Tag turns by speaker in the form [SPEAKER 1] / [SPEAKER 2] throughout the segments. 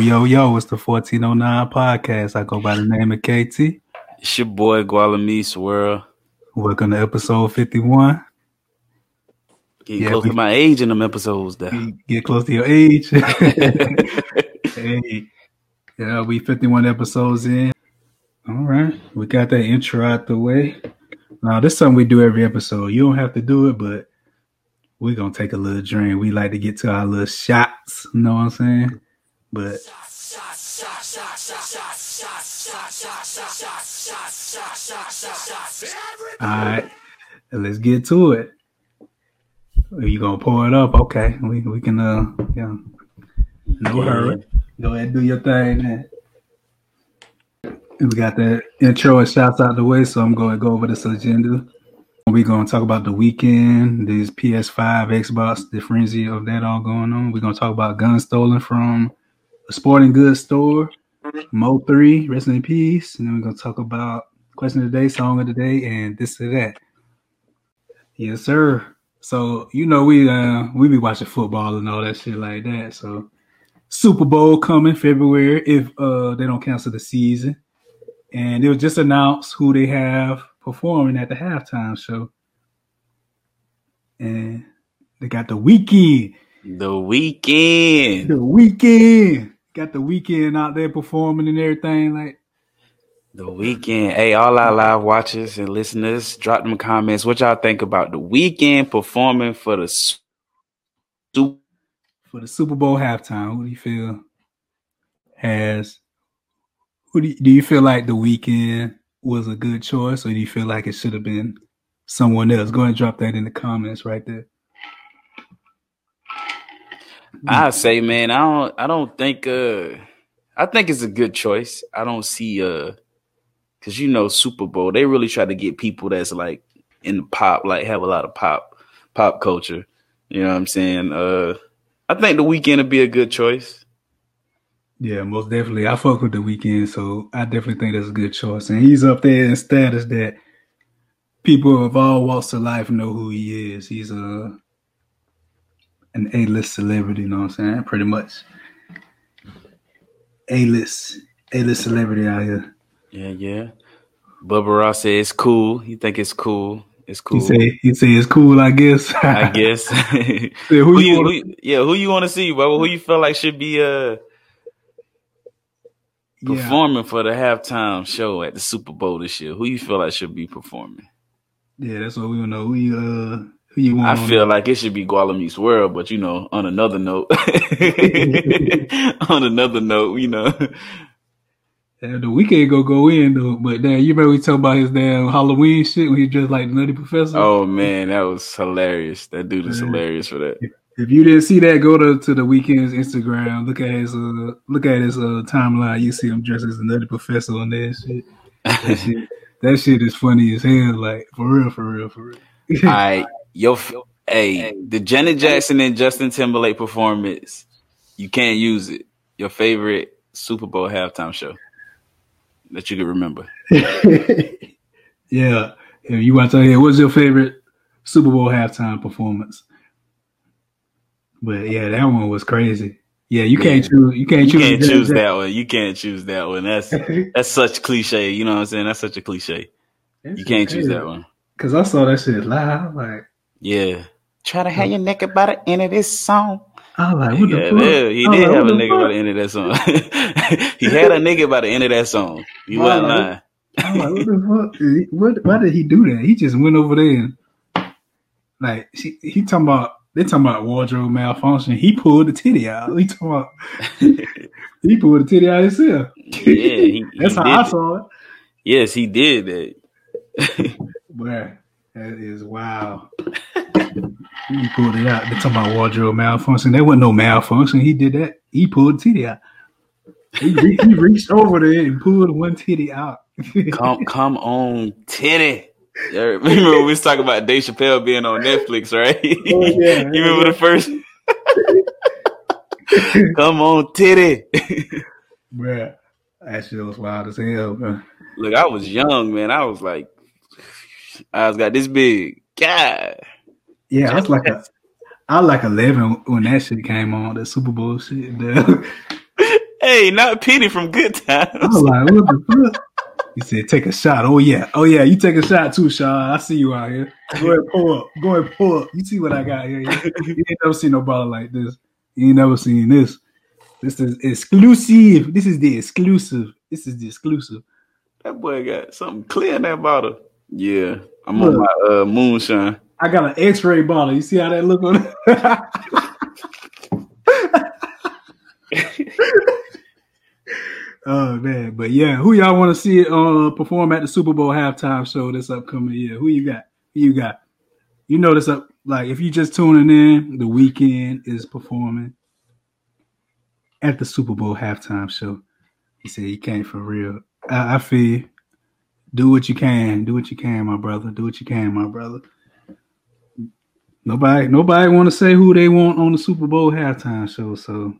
[SPEAKER 1] Yo, yo, it's the 1409 podcast. I go by the name of KT.
[SPEAKER 2] It's your boy Gualamise World.
[SPEAKER 1] Welcome to episode 51.
[SPEAKER 2] Getting yeah, close we, to my age in them episodes though.
[SPEAKER 1] Get close to your age. hey. Yeah, we 51 episodes in. All right. We got that intro out the way. Now this is something we do every episode. You don't have to do it, but we're gonna take a little drink. We like to get to our little shots, you know what I'm saying? But all right, let's get to it. You gonna pour it up? Okay, we we can uh yeah, no hurry. Go ahead, and do your thing. Man. We got the intro and shouts out the way, so I'm going to go over this agenda. We're going to talk about the Weeknd, these PS5, Xbox, the frenzy of that all going on. We're going to talk about guns stolen from a sporting goods store, Mo 3, rest in peace. And then we're going to talk about question of the day, song of the day, and this or that. Yes, sir. So you know we uh we be watching football and all that shit like that. So Super Bowl coming February if uh they don't cancel the season. And it was just announced who they have performing at the halftime show. And they got the Weeknd.
[SPEAKER 2] The Weeknd.
[SPEAKER 1] The Weeknd. Got the Weeknd out there performing and everything. Like
[SPEAKER 2] the Weeknd. Hey, all our live watchers and listeners, drop them comments. What y'all think about the Weeknd performing for the
[SPEAKER 1] Super for the Super Bowl halftime? Who do you feel has? Who do you, do you feel like the Weeknd was a good choice, or do you feel like it should have been someone else? Go ahead and drop that in the comments right there.
[SPEAKER 2] I say, man, I don't, I don't think, uh, I think it's a good choice. I don't see, uh, because you know Super Bowl, they really try to get people that's like in the pop, like have a lot of pop, pop culture. You know what I'm saying? Uh, I think the Weeknd would be a good choice.
[SPEAKER 1] Yeah, most definitely. I fuck with the Weeknd, so I definitely think that's a good choice. And he's up there in status that people of all walks of life know who he is. He's a an A list celebrity, you know what I'm saying? Pretty much. A list A list celebrity out here.
[SPEAKER 2] Yeah, yeah. Bubba Ross said it's cool. He think it's cool. It's cool.
[SPEAKER 1] He say he say it's cool. I guess.
[SPEAKER 2] I guess. who, who, you, wanna... who, yeah, who you want to see, Bubba? Who you feel like should be uh performing yeah. for the halftime show at the Super Bowl this year? Who you feel like should be performing?
[SPEAKER 1] Yeah, that's what we want to know. Who you uh who you want?
[SPEAKER 2] I feel like it should be Gualamise World, but you know, on another note, on another note, you know.
[SPEAKER 1] Yeah, the Weeknd go go in though, but then you remember we talk about his damn Halloween shit when he dressed like the Nutty Professor.
[SPEAKER 2] Oh man, that was hilarious. That dude is hilarious for that.
[SPEAKER 1] If, if, you didn't see that, go to, to the Weeknd's Instagram. Look at his uh, look at his uh, timeline. You see him dressed as the Nutty Professor on that shit. That shit, that shit is funny as hell. Like for real, for real, for real.
[SPEAKER 2] All right, yo, hey, the Janet Jackson and Justin Timberlake performance. You can't use it. Your favorite Super Bowl halftime show that you can remember?
[SPEAKER 1] yeah. If you want to tell me, what's your favorite Super Bowl halftime performance? But yeah, that one was crazy. Yeah, you can't choose. You can't
[SPEAKER 2] you
[SPEAKER 1] choose.
[SPEAKER 2] Can't choose that one. You can't choose that one. That's that's such cliche. You know what I'm saying? That's such a cliche. That's you can't crazy. choose that one.
[SPEAKER 1] Cause I saw that shit live. Like,
[SPEAKER 2] yeah. Try to have your neck by the end of this song.
[SPEAKER 1] I was like, what
[SPEAKER 2] yeah,
[SPEAKER 1] the fuck?
[SPEAKER 2] he did like, have a nigga fuck? by the end of that song. he had a nigga by the end of that song. He wasn't lying.
[SPEAKER 1] I'm like, what the fuck? What, why did he do that? He just went over there and, like, he, he talking about, they talking about wardrobe malfunction. He pulled the titty out. He talking about, he pulled the titty out himself.
[SPEAKER 2] Yeah, he,
[SPEAKER 1] That's
[SPEAKER 2] he
[SPEAKER 1] how I saw it.
[SPEAKER 2] Yes, he did that.
[SPEAKER 1] Boy, that is wow. He pulled it out. They're talking about wardrobe malfunction. There wasn't no malfunction. He did that. He pulled the titty out. He, he reached over there and pulled one titty out.
[SPEAKER 2] come, come on, titty. Yeah, remember we was talking about Dave Chappelle being on Netflix, right? Oh, yeah, you remember yeah. the first? come on, titty.
[SPEAKER 1] Bruh, that shit was wild as hell, bro.
[SPEAKER 2] Look, I was young, man. I was like, I was got this big. God.
[SPEAKER 1] Yeah, I was like a, I was like eleven when that shit came on, the Super Bowl shit.
[SPEAKER 2] hey, Hey, not Petey from Good Times. I was like, what
[SPEAKER 1] the fuck? He said, take a shot. Oh yeah. Oh yeah. You take a shot too, Sean. I see you out here. Go ahead, pull up. Go ahead, pull up. You see what I got here. You ain't never seen no bottle like this. You ain't never seen this. This is exclusive. This is the exclusive. This is the exclusive.
[SPEAKER 2] That boy got something clear in that bottle. Yeah. I'm Look, on my uh, moonshine.
[SPEAKER 1] I got an X-ray bottle. You see how that look on it? Oh man, but yeah, who y'all want to see uh perform at the Super Bowl halftime show this upcoming year? Who you got? Who you got? You know this up like if you just tuning in, the Weeknd is performing at the Super Bowl halftime show. He said he came for real. I, I feel do what you can, do what you can, my brother. Do what you can, my brother. Nobody, nobody want to say who they want on the Super Bowl halftime show. So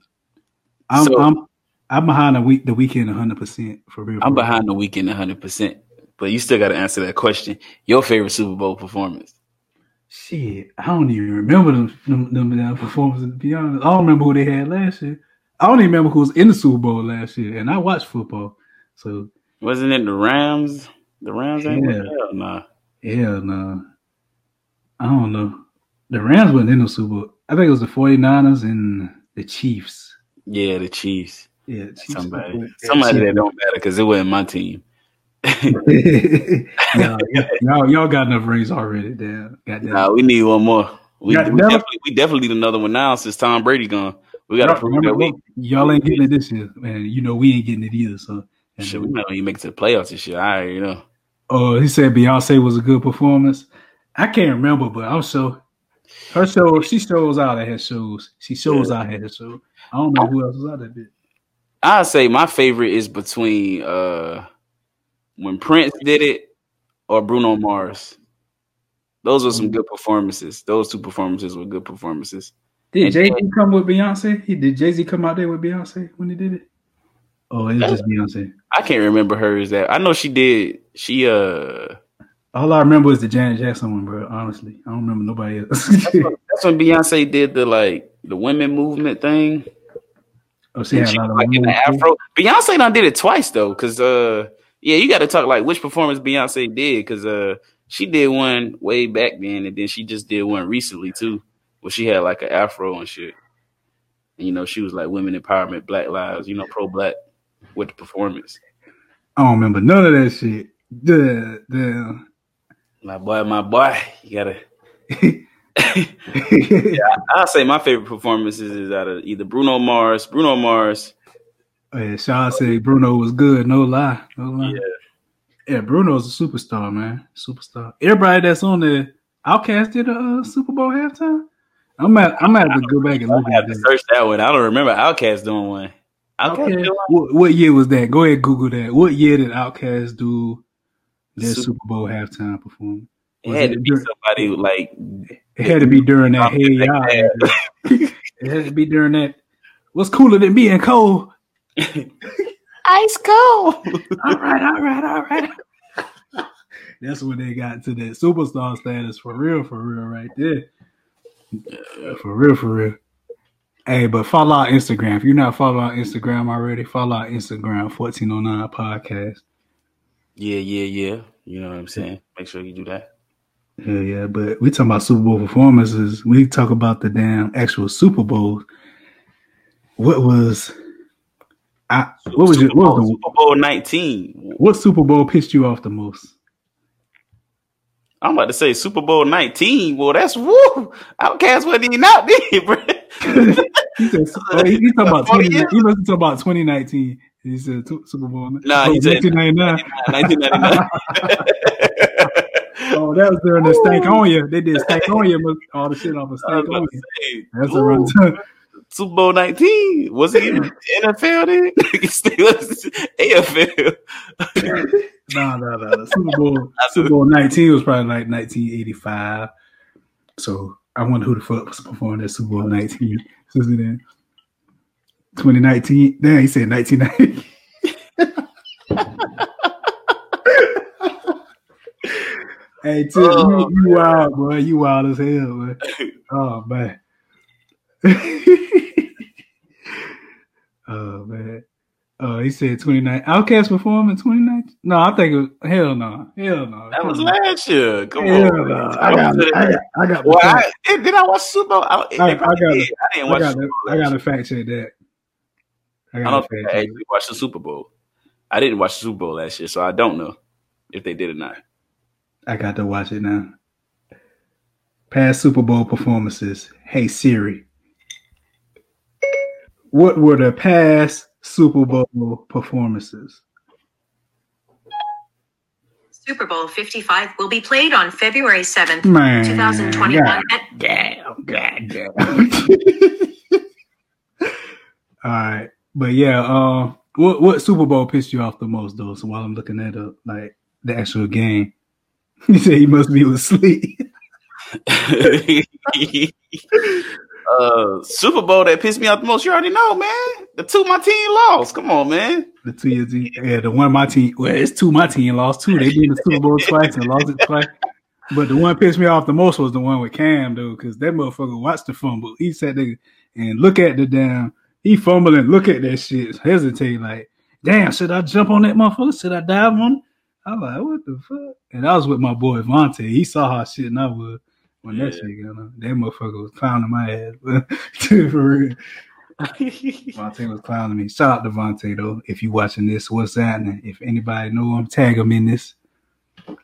[SPEAKER 1] I'm, so, I'm I'm behind the week the Weeknd 100 percent for real.
[SPEAKER 2] I'm behind the Weeknd 100 percent, but you still got to answer that question. Your favorite Super Bowl performance?
[SPEAKER 1] Shit, I don't even remember them, them, them, them performances. To be honest, I don't remember who they had last year. I don't even remember who was in the Super Bowl last year, and I watched football. So
[SPEAKER 2] wasn't it the Rams? The Rams ain't yeah. hell nah.
[SPEAKER 1] Hell nah. I don't know. The Rams wasn't in the Super Bowl. I think it was the 49ers and the Chiefs.
[SPEAKER 2] Yeah, the Chiefs. Yeah, somebody, somebody that don't matter because it wasn't my team.
[SPEAKER 1] no, y'all, y'all got enough rings already. Damn,
[SPEAKER 2] nah, we need one more. We, we definitely, we definitely need another one now since Tom Brady gone. We got to prove that we.
[SPEAKER 1] Y'all ain't getting it this year, man. You know we ain't getting it either. So
[SPEAKER 2] shit, we might even make it to the playoffs this year. I you know.
[SPEAKER 1] Oh, he said Beyonce was a good performance. I can't remember, but I'm sure her show. She shows out at her shows. She shows yeah. out at her show. I don't know who else was out that bit.
[SPEAKER 2] I say my favorite is between uh when Prince did it or Bruno Mars. Those were some mm. good performances. Those two performances were good performances.
[SPEAKER 1] Did Jay Z come with Beyonce? He did Jay Z come out there with Beyonce when he did it? Oh, it was just Beyonce.
[SPEAKER 2] I can't remember hers. That I know she did. She uh.
[SPEAKER 1] All I remember is the Janet Jackson one, bro. Honestly, I don't remember nobody else.
[SPEAKER 2] that's, when, that's when Beyonce did the like the women movement thing. Oh, she had a lot of like in the afro. Beyonce done did it twice though, because uh, yeah, you got to talk like which performance Beyonce did, because uh, she did one way back then, and then she just did one recently too, where she had like an afro and shit. And you know, she was like women empowerment, Black lives, you know, pro black with the performance.
[SPEAKER 1] I don't remember none of that shit. The the
[SPEAKER 2] my boy, my boy, you gotta yeah, I'll say my favorite performances is out of either Bruno Mars, Bruno Mars.
[SPEAKER 1] Oh, yeah, Sean said Bruno was good. No lie, no lie. Yeah, yeah, Bruno's a superstar, man. Superstar. Everybody that's on the OutKast did a uh, Super Bowl halftime. I'm at. I'm at to go back and look
[SPEAKER 2] at that. Search that one. I don't remember OutKast doing one.
[SPEAKER 1] OutKast what, what, year was that? Go ahead, Google that. What year did OutKast do their Super, Super Bowl halftime performance?
[SPEAKER 2] It had to be somebody like
[SPEAKER 1] it had to be during that hey y'all. it had to be during that. What's cooler than being cold?
[SPEAKER 2] Ice cold.
[SPEAKER 1] all right, all right, all right. That's when they got to that superstar status for real, for real, right there. Yeah, for real, for real. Hey, but follow our Instagram. If you're not following Instagram already, follow our Instagram, 1409 Podcast.
[SPEAKER 2] Yeah, yeah, yeah. You know what I'm saying? Make sure you do that.
[SPEAKER 1] Yeah, yeah, but we talking about Super Bowl performances. We talk about the damn actual Super Bowl. What was I? What was
[SPEAKER 2] Super Bowl, Super Bowl nineteen?
[SPEAKER 1] What Super Bowl pissed you off the most?
[SPEAKER 2] I'm about to say Super Bowl nineteen. Well, that's woo. OutKast wasn't even out there, bro.
[SPEAKER 1] he said, oh, he, he talking about 20, he was talking about 2019. He said Super Bowl.
[SPEAKER 2] Nah, oh, he said 1999. 1999.
[SPEAKER 1] Oh, that was during the Stankonia. They did Stankonia, all the shit off of Stankonia. That's a run.
[SPEAKER 2] Super Bowl 19. Was it even NFL then? AFL.
[SPEAKER 1] no, no, no. Super Bowl, Super Bowl 19 was probably like 1985. So I wonder who the fuck was performing at Super Bowl 19. Since then, 2019. Damn, he said 1990. Hey, Tim, oh, you, you wild, boy. You wild as hell, man. Oh man. oh man. Oh, he said 29. OutKast performed in 29. No, I think it was hell no. Hell no.
[SPEAKER 2] That was last year. Come
[SPEAKER 1] Hell
[SPEAKER 2] on.
[SPEAKER 1] no. I got I got I got
[SPEAKER 2] Well,
[SPEAKER 1] the
[SPEAKER 2] I, did, I watch Super Bowl? I,
[SPEAKER 1] I- I got
[SPEAKER 2] did. I didn't
[SPEAKER 1] I
[SPEAKER 2] watch
[SPEAKER 1] got
[SPEAKER 2] Super Bowl
[SPEAKER 1] I got to fact check that. I
[SPEAKER 2] I don't think I actually watched the Super Bowl. I didn't watch the Super Bowl last year, so I don't know if they did or not.
[SPEAKER 1] I got to watch it now. Past Super Bowl performances. Hey Siri. What were the past Super Bowl performances?
[SPEAKER 3] Super Bowl 55 will be played on February 7th,
[SPEAKER 1] Man,
[SPEAKER 3] 2021
[SPEAKER 1] God
[SPEAKER 3] at
[SPEAKER 1] damn, god damn. All right, but yeah, uh, what what Super Bowl pissed you off the most though? So while I'm looking at up like the actual game, you say he must be asleep.
[SPEAKER 2] Uh, Super Bowl that pissed me off the most. You already know, man. The two my team lost. Come on, man.
[SPEAKER 1] The two years, yeah, the one my team. Well, it's two my team lost too. They been the Super Bowl twice and lost it twice. But the one pissed me off the most was the one with Cam, though, because that motherfucker watched the fumble. He sat there and look at the damn. He fumbled and look at that shit, hesitate like, damn, should I jump on that motherfucker? Should I dive on? it? I'm like, what the fuck? And I was with my boy Vontae. He saw how shit and I was when that
[SPEAKER 2] Yeah.
[SPEAKER 1] shit got on. That motherfucker was clowning my ass. For real. Vontae was clowning me. Shout out to Vontae though. If you watching this, what's happening? If anybody know him, tag him in this. Let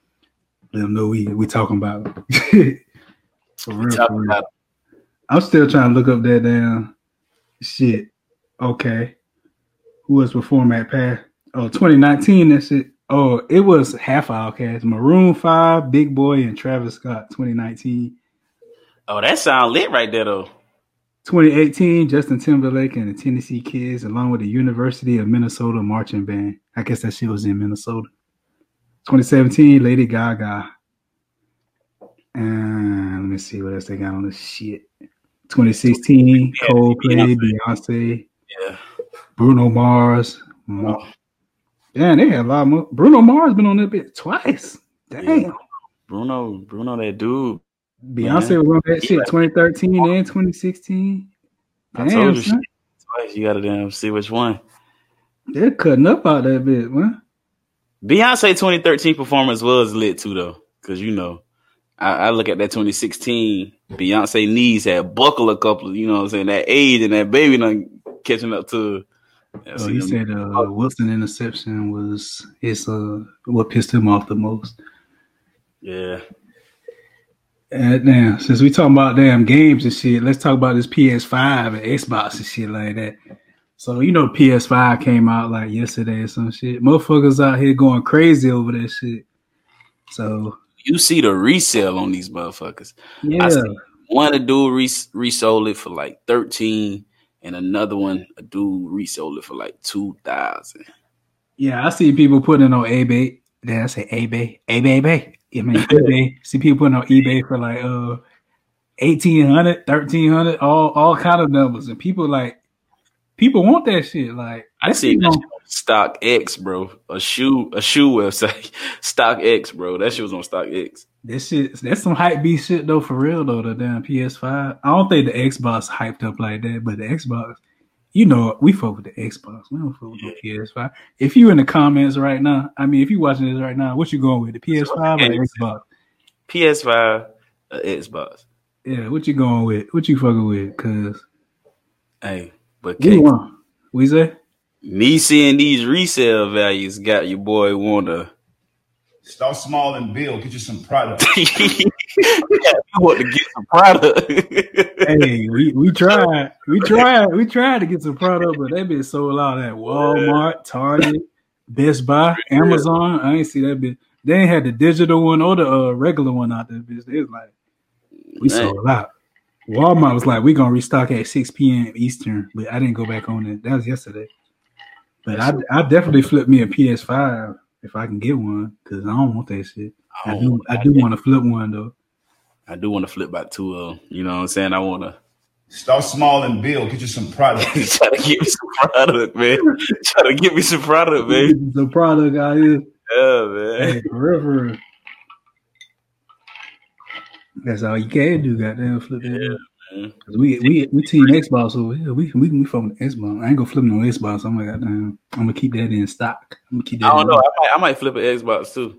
[SPEAKER 1] them know we we talking about. for real, for real. I'm still trying to look up that damn shit. Okay. Who was performing at Pass? Oh, 2019, that shit. Oh, it was half OutKast. Maroon 5, Big Boi, and Travis Scott, 2019.
[SPEAKER 2] Oh, that sound lit right there though.
[SPEAKER 1] 2018, Justin Timberlake and the Tennessee Kids, along with the University of Minnesota marching band. I guess that shit was in Minnesota. 2017, Lady Gaga. And let me see what else they got on this shit. 2016, Coldplay,
[SPEAKER 2] Beyonce. Yeah.
[SPEAKER 1] Bruno Mars. Mo- Damn, they had a lot more. Bruno Mars been on that bit twice. Damn.
[SPEAKER 2] Yeah. Bruno, Bruno, that dude.
[SPEAKER 1] Beyonce was on that shit 2013 and 2016.
[SPEAKER 2] I
[SPEAKER 1] Damn,
[SPEAKER 2] told you
[SPEAKER 1] son.
[SPEAKER 2] Twice. You gotta damn see which one.
[SPEAKER 1] They're cutting up out that bit, man.
[SPEAKER 2] Beyonce 2013 performance was lit too, though, because you know, I, I look at that 2016 Beyonce knees had buckled a couple. You know, what I'm saying that age and that baby done catching up to. Yeah,
[SPEAKER 1] Oh,
[SPEAKER 2] see
[SPEAKER 1] he
[SPEAKER 2] them-
[SPEAKER 1] said uh, Wilson interception was his uh, what pissed him off the most.
[SPEAKER 2] yeah,
[SPEAKER 1] And now, since we talking about damn games and shit, let's talk about this PS5 and Xbox and shit like that. So you know, PS5 came out like yesterday or some shit. Motherfuckers out here going crazy over that shit. So
[SPEAKER 2] you see the resale on these motherfuckers.
[SPEAKER 1] yeah,
[SPEAKER 2] see. One dude res- resold it for like 13, and another one a dude resold it for like two thousand.
[SPEAKER 1] yeah, I see people putting on eBay. Did I say eBay? eBay, eBay. I mean eBay. see people putting on eBay for like uh 1800 1300 all all kind of numbers and people like people want that shit like
[SPEAKER 2] I see that shit on StockX, bro. A shoe, a shoe website. StockX, bro. That shit was on StockX.
[SPEAKER 1] that shit that's some hype beast shit though for real though the damn ps5 i don't think the xbox hyped up like that but the xbox you know we fuck with the xbox we don't fuck with the ps5 if you in the comments right now i mean if you watching this right now what you going with the ps5 or the xbox
[SPEAKER 2] PS5, uh, Xbox.
[SPEAKER 1] yeah what you going with what you fucking with because
[SPEAKER 2] Hey, but
[SPEAKER 1] Give
[SPEAKER 2] K,
[SPEAKER 1] me one. We say?
[SPEAKER 2] Me seeing these resale values got your boy wanna.
[SPEAKER 4] Start small and build. Get you some product.
[SPEAKER 2] you want to get some product.
[SPEAKER 1] Hey, we, we tried. We tried. We tried to get some product, but that been sold out at Walmart, Target, Best Buy, Amazon. I ain't see that bitch. They ain't had the digital one or the uh, regular one out there, bitch. They was like, we
[SPEAKER 2] Man.
[SPEAKER 1] sold out. Walmart was like, we gonna restock at 6 p.m. Eastern, but I didn't go back on it. That was yesterday. But I, I definitely flip me a PS5 if I can get one because I don't want that shit. I do I do want to flip one though.
[SPEAKER 2] I do want to flip back to uh, you know what I'm saying? I want to
[SPEAKER 4] Start small and build. Get you some product.
[SPEAKER 2] try to get me some product, man. try to get me some product, man.
[SPEAKER 1] The product out here.
[SPEAKER 2] Yeah, man.
[SPEAKER 1] Hey, for real, for real. That's all you can do, goddamn flip that.
[SPEAKER 2] Yeah,
[SPEAKER 1] up. Cause we we we team Xbox over here. We we we from Xbox. I ain't gonna flip no Xbox. I'm like, goddamn, I'm gonna keep that in stock. I'm gonna keep that.
[SPEAKER 2] I don't know. I might, I might flip an Xbox too.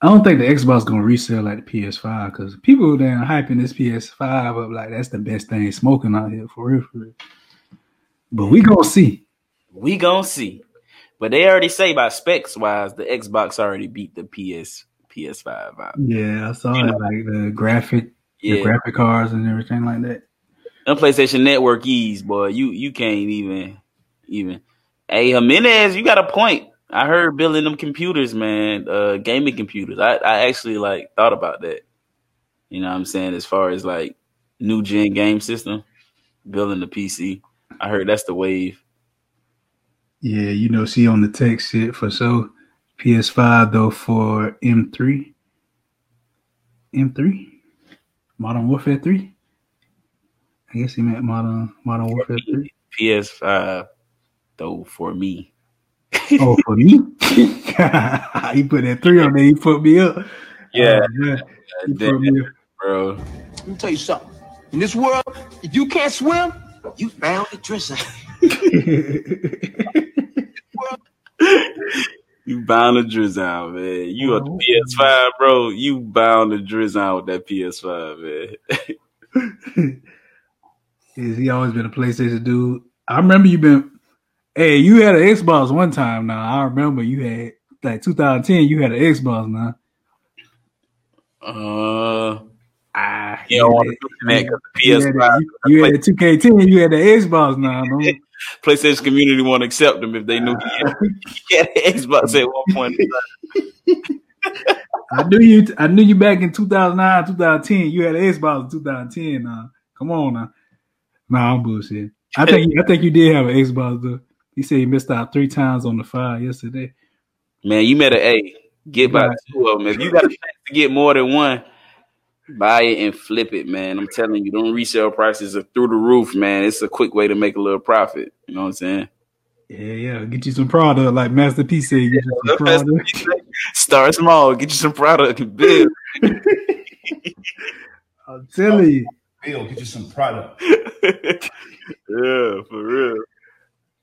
[SPEAKER 1] I don't think the Xbox gonna resell like the PS5 because people damn hyping this PS5 up like that's the best thing smoking out here for real, for real. But we gonna see.
[SPEAKER 2] We gonna see. But they already say by specs wise, the Xbox already beat the PS PS5 out.
[SPEAKER 1] Yeah, I saw it like the graphic, the
[SPEAKER 2] Yeah,
[SPEAKER 1] graphic cards and everything like that.
[SPEAKER 2] them PlayStation Network ease, boy. You you can't even even. Hey Jimenez, you got a point. I heard building them computers, man, uh, gaming computers. I, I actually like thought about that. You know what I'm saying? As far as like new gen game system, building the PC. I heard that's the wave.
[SPEAKER 1] Yeah, you know, see on the text shit for so PS5 though for M3, M3, Modern Warfare 3. I guess he meant Modern Modern Warfare 3.
[SPEAKER 2] PS5 uh, though for me.
[SPEAKER 1] Oh, for me? he put that three on there. He put me up.
[SPEAKER 2] Yeah,
[SPEAKER 1] Oh. He put me up.
[SPEAKER 2] bro.
[SPEAKER 5] Let me tell you something. In this world, if you can't swim, you found the drizzle.
[SPEAKER 2] You bound to drizzle, man. You
[SPEAKER 1] Oh.
[SPEAKER 2] a PS5, bro. You bound to drizzle with that PS5, man.
[SPEAKER 1] Is he always been a PlayStation dude? I remember you been. Hey, you had an Xbox one time. Now I remember you had like 2010. You had an Xbox. Now
[SPEAKER 2] Uh,
[SPEAKER 1] ah,
[SPEAKER 2] you don't want
[SPEAKER 1] had
[SPEAKER 2] to do that because the PS5,
[SPEAKER 1] you, you had 2K10. You had the Xbox. Now no?
[SPEAKER 2] PlayStation community won't accept him if they knew he had, he had an Xbox at one point.
[SPEAKER 1] I knew you. I knew you back in 2009, 2010. You had an Xbox in 2010. Now come on now. Nah, I'm bullshit. I think I think you did have an Xbox though. He said he missed out three times on the five yesterday.
[SPEAKER 2] Man, you met an A. Get by two of them. If you got a chance to get more than one, buy it and flip it, man. I'm telling you, them resale prices are through the roof, man. It's a quick way to make a little profit. You know what I'm saying?
[SPEAKER 1] Yeah, yeah. Get you some product, like Master P said. Get you some product.
[SPEAKER 2] what. Start small, get you some product and build.
[SPEAKER 1] I'm telling you.
[SPEAKER 4] Bill, get you some product.
[SPEAKER 2] yeah, for real.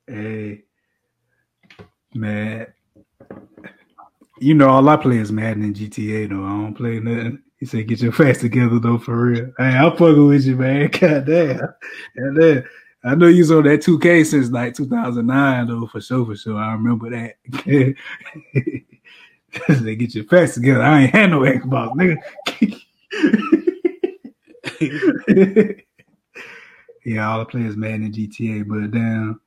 [SPEAKER 1] Hey, man. You know, all I play is Madden and GTA, though. I don't play nothing. He said, get your facts together, though, for real. Hey, I'm fucking with you, man. God damn. God damn. I know you was on that 2K since like 2009, though, for sure, for sure. I remember that. they get your facts together. I ain't had no Xbox, nigga. yeah, all I play is Madden and GTA, but damn.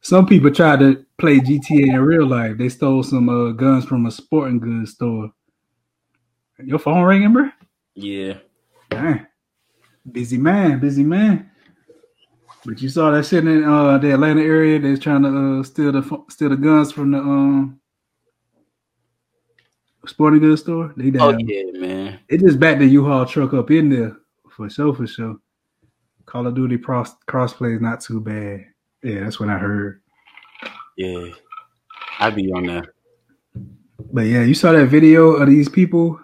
[SPEAKER 1] Some people try to play GTA in real life. They stole some uh, guns from a sporting goods store. Your phone ringing, bro?
[SPEAKER 2] Yeah.
[SPEAKER 1] Dang. Busy man, busy man. But you saw that shit in uh, the Atlanta area. They're trying to uh, steal the steal the guns from the um sporting goods store. They down.
[SPEAKER 2] Oh yeah, man.
[SPEAKER 1] They just backed the U-Haul truck up in there for sure, for sure. Call of Duty cross crossplay is not too bad. Yeah, that's what I heard.
[SPEAKER 2] Yeah. I be on there.
[SPEAKER 1] But yeah, you saw that video of these people.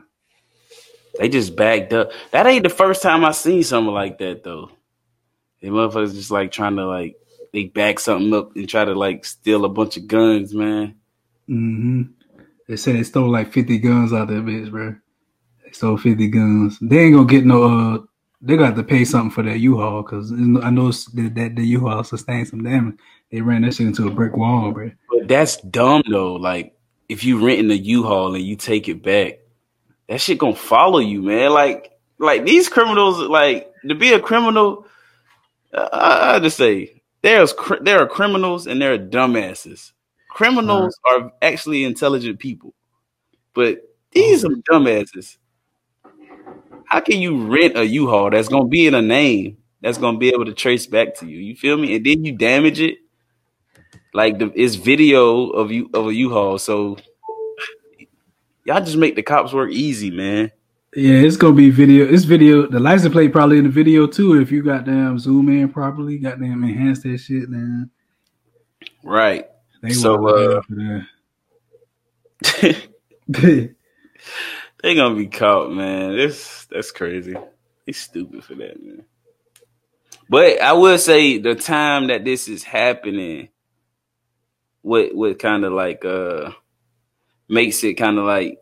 [SPEAKER 2] They just backed up. That ain't the first time I seen something like that though. They motherfuckers just like trying to like they back something up and try to like steal a bunch of guns, man.
[SPEAKER 1] hmm They said they stole like 50 guns out of that bitch, bro. They stole 50 guns. They ain't gonna get no. uh They got to pay something for that U-Haul because I know that, that the U-Haul sustained some damage. They ran that shit into a brick wall, bro.
[SPEAKER 2] But that's dumb though. Like if you renting a U-Haul and you take it back, that shit gonna follow you, man. Like like these criminals, like to be a criminal, uh, I, I just say there's cr- there are criminals and there are dumbasses. Criminals are actually intelligent people, but these are dumbasses. How can you rent a U-Haul that's gonna be in a name that's gonna be able to trace back to you? You feel me? And then you damage it like the it's video of you of a U-Haul. So y'all just make the cops work easy, man.
[SPEAKER 1] Yeah, it's gonna be video. It's video. The license plate probably in the video too. If you goddamn zoom in properly, goddamn enhance that shit, man.
[SPEAKER 2] Right.
[SPEAKER 1] they
[SPEAKER 2] So, uh, they gonna be caught, man. This that's crazy. They stupid for that, man. But I will say the time that this is happening, what what kind of like uh makes it kind of like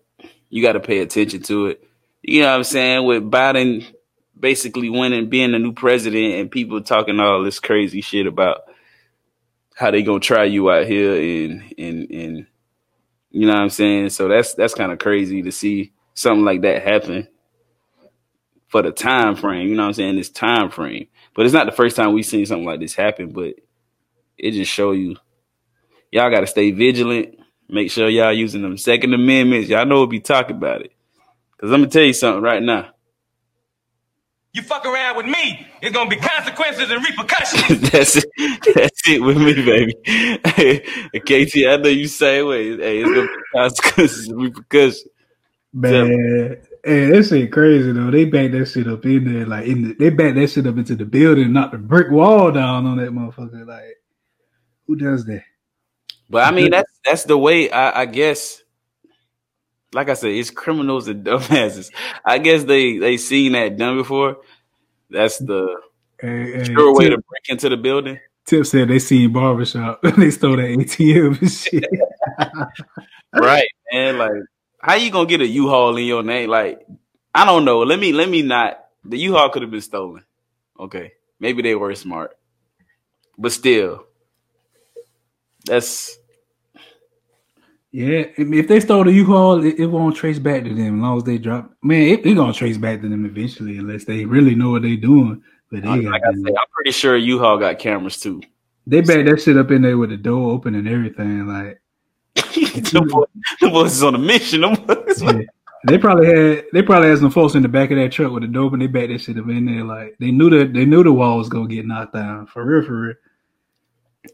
[SPEAKER 2] you got to pay attention to it. You know what I'm saying? With Biden basically winning, being the new president, and people talking all this crazy shit about how they gonna try you out here, and and and you know what I'm saying. So that's that's kind of crazy to see something like that happen for the time frame. You know what I'm saying? This time frame, but it's not the first time we've seen something like this happen. But it just show you, y'all got to stay vigilant. Make sure y'all using them Second Amendments. Y'all know we'll be talking about it. Cause I'm gonna tell you something right now.
[SPEAKER 5] You fuck around with me, it's gonna be consequences and repercussions.
[SPEAKER 2] that's it. That's it with me, baby. Hey, KT, I know you say way. Hey, it's gonna be consequences and repercussions.
[SPEAKER 1] Man, hey, that shit crazy though. They back that shit up in there, like in the, they back that shit up into the building, knock the brick wall down on that motherfucker. Like, who does that?
[SPEAKER 2] But I mean, that's that's the way. I, I guess. Like I said, it's criminals and dumbasses. I guess they they seen that done before. That's the
[SPEAKER 1] Hey, hey,
[SPEAKER 2] sure way to break into the building.
[SPEAKER 1] Tip said they seen barbershop. they stole that ATM and shit.
[SPEAKER 2] right, man. Like, how you gonna get a U-Haul in your name? Like, I don't know. Let me let me not. The U-Haul could have been stolen. Okay, maybe they were smart, but still, that's
[SPEAKER 1] Yeah, if if they stole the U-Haul, it, it won't trace back to them as long as they drop. Man, it, it gonna trace back to them eventually unless they really know what they're doing. But they got
[SPEAKER 2] like I. I'm pretty sure U-Haul got cameras too.
[SPEAKER 1] they back that shit up in there with the door open and everything. Like
[SPEAKER 2] the, boy, the boys is on a mission. Boys-
[SPEAKER 1] yeah. they probably had they probably had some folks in the back of that truck with the door open. They back that shit up in there. Like they knew that they knew the wall was gonna get knocked down for real, for real.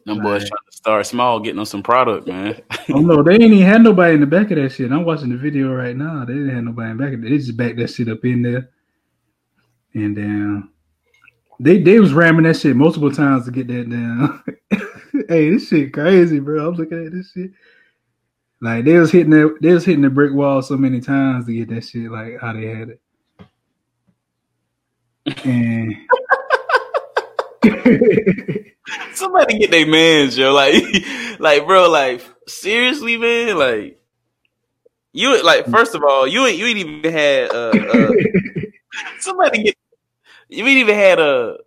[SPEAKER 2] Them boys trying to start small, getting them some product, man.
[SPEAKER 1] Oh no, they ain't even had nobody in the back of that shit. I'm watching the video right now. They didn't have nobody in the back of it. They just backed that shit up in there. And then they they was ramming that shit multiple times to get that down. hey, this shit crazy, bro. I'm looking at this shit. Like they was hitting that they was hitting the brick wall so many times to get that shit like how they had it. And
[SPEAKER 2] Somebody get their mans, yo. Like, like, bro, like, seriously, man. Like, you like first of all, you ain't you ain't even had uh, uh somebody get you ain't even had a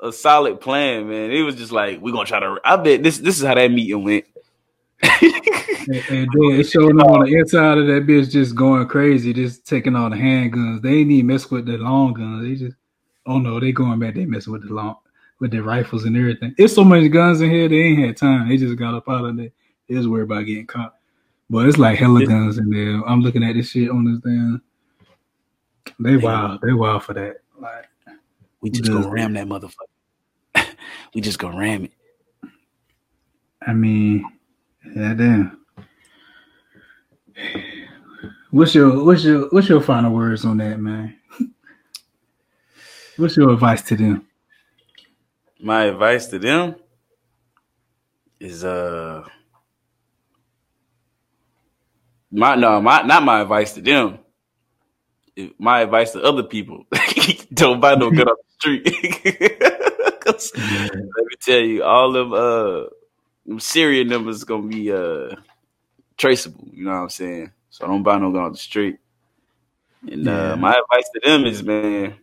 [SPEAKER 2] a solid plan, man. It was just like we're gonna try to. I bet this this is how that meeting went.
[SPEAKER 1] And, and then it showed on the inside of that bitch just going crazy, just taking all the handguns. They ain't even mess with the long guns. They just, oh no, they going back. They messing with the long, with their rifles and everything. It's so many guns in here. They ain't had time. They just got up out of there. They was worried about getting caught. But it's like hella guns in there. I'm looking at this shit on this damn. They wild. They wild for that. Like
[SPEAKER 2] We just gonna ram that motherfucker. we just gonna ram it.
[SPEAKER 1] I mean, yeah, damn. What's your what's your what's your final words on that, man? What's your advice to them?
[SPEAKER 2] My advice to them is uh my no my not my advice to them. My advice to other people: don't buy no gun off the street. Let me tell you, all of uh them serial numbers gonna be uh traceable. You know what I'm saying? So don't buy no gun off the street. And
[SPEAKER 1] Yeah.
[SPEAKER 2] uh, my advice to them is, man,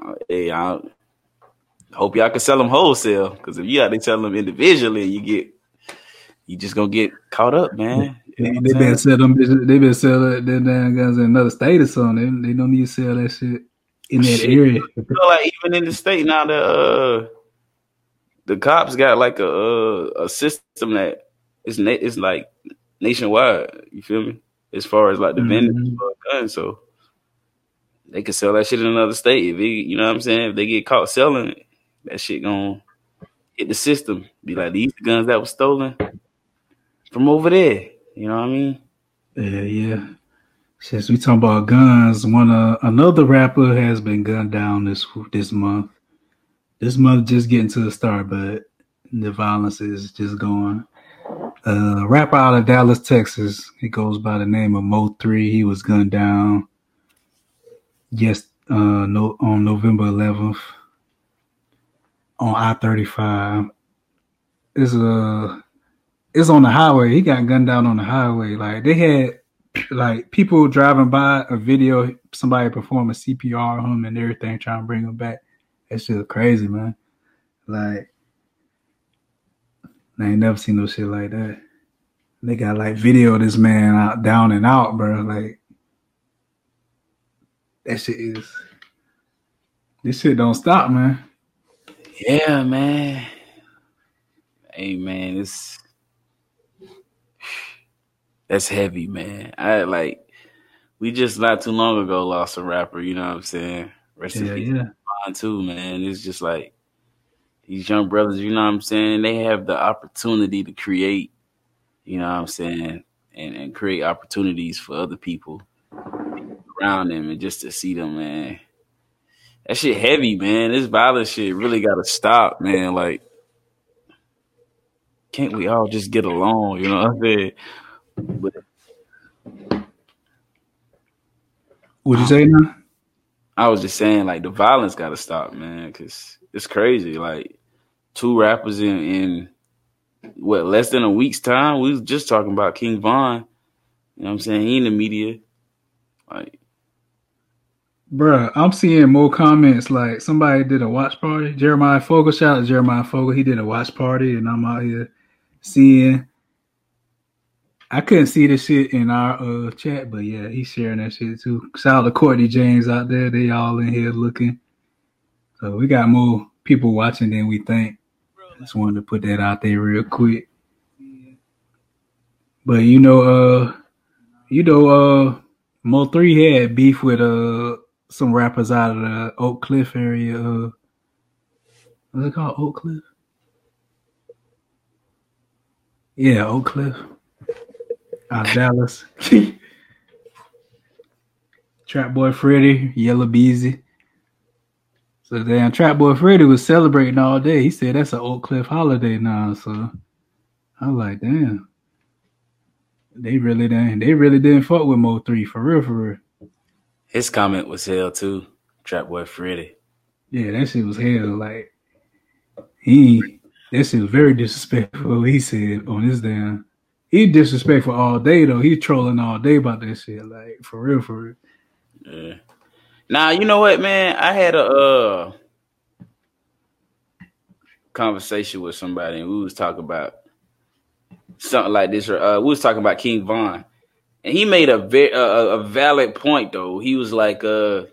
[SPEAKER 2] uh, hey, I hope y'all can sell them wholesale because if you out there selling them individually, you get you just gonna get caught up, man.
[SPEAKER 1] They,
[SPEAKER 2] You know
[SPEAKER 1] they been sell them. They been sell them damn guns in another state or something. They, they don't need to sell that shit in that
[SPEAKER 2] Shit.
[SPEAKER 1] area.
[SPEAKER 2] Know, like even in the state now, the uh, the cops got like a uh, a system that is na- is like nationwide. You feel me? As far as like the vendors
[SPEAKER 1] Mhm.
[SPEAKER 2] for guns, so they can sell that shit in another state. If it, you know what I'm saying, if they get caught selling it, that shit gonna hit the system. Be like these guns that was stolen from over there. You know what I mean?
[SPEAKER 1] Yeah, yeah. Since we talking about guns, one uh, another rapper has been gunned down this this month. This month just getting to the start, but the violence is just going. Uh, rapper out of Dallas, Texas. He goes by the name of Mo Three. He was gunned down. Yes, uh, no, on November 11th on I 35. It's a it's on the highway. He got gunned down on the highway. Like they had like people driving by a video, somebody performing CPR on him and everything, trying to bring him back. That just crazy, man. Like I ain't never seen no shit like that. They got like video this man out down and out, bro. Like that shit is this shit don't stop, man.
[SPEAKER 2] Yeah, man. Hey, man, it's that's heavy, man. I like we just not too long ago lost a rapper. You know what I'm saying? Rest
[SPEAKER 1] Yeah,
[SPEAKER 2] in peace,
[SPEAKER 1] yeah.
[SPEAKER 2] Too, man. It's just like these young brothers. You know what I'm saying? They have the opportunity to create. You know what I'm saying? And and create opportunities for other people around them, and just to see them, man. That shit heavy, man. This violent shit really got to stop, man. Like, can't we all just get along? You know what I'm saying? But
[SPEAKER 1] What'd you say now?
[SPEAKER 2] I was just saying, like, the violence got to stop, man, because it's crazy. Like, two rappers in, in what less than a week's time. We was just talking about King Von. You know what I'm saying? He in the media. Like,
[SPEAKER 1] Bruh, I'm seeing more comments like somebody did a watch party. Jeremiah Fogel, shout out to Jeremiah Fogel. He did a watch party, and I'm out here seeing. I couldn't see the shit in our uh, chat, but yeah, he's sharing that shit too. Shout out to Courtney James out there. They all in here looking. So we got more people watching than we think. Just wanted to put that out there real quick. But you know, uh, you know, uh, Mo three had beef with uh some rappers out of the Oak Cliff area. Uh, what's it called? Oak Cliff. Yeah, Oak Cliff. Out of Dallas. Trap Boy Freddy, Yella Beezy. So damn, Trap Boy Freddy was celebrating all day. He said that's an Oak Cliff holiday now. So I'm like, damn. They really didn't. They really didn't fuck with Mo three for real, for real.
[SPEAKER 2] His comment was hell too. Trap Boy Freddy.
[SPEAKER 1] Yeah, that shit was hell. Like he, that shit was very disrespectful. He said on his damn, he disrespectful all day though. He trolling all day about that shit. Like for real, for real.
[SPEAKER 2] Yeah. Now you know what, man? I had a uh conversation with somebody, and we was talking about something like this. Uh, we was talking about King Von, and he made a very a, a valid point though. He was like, uh,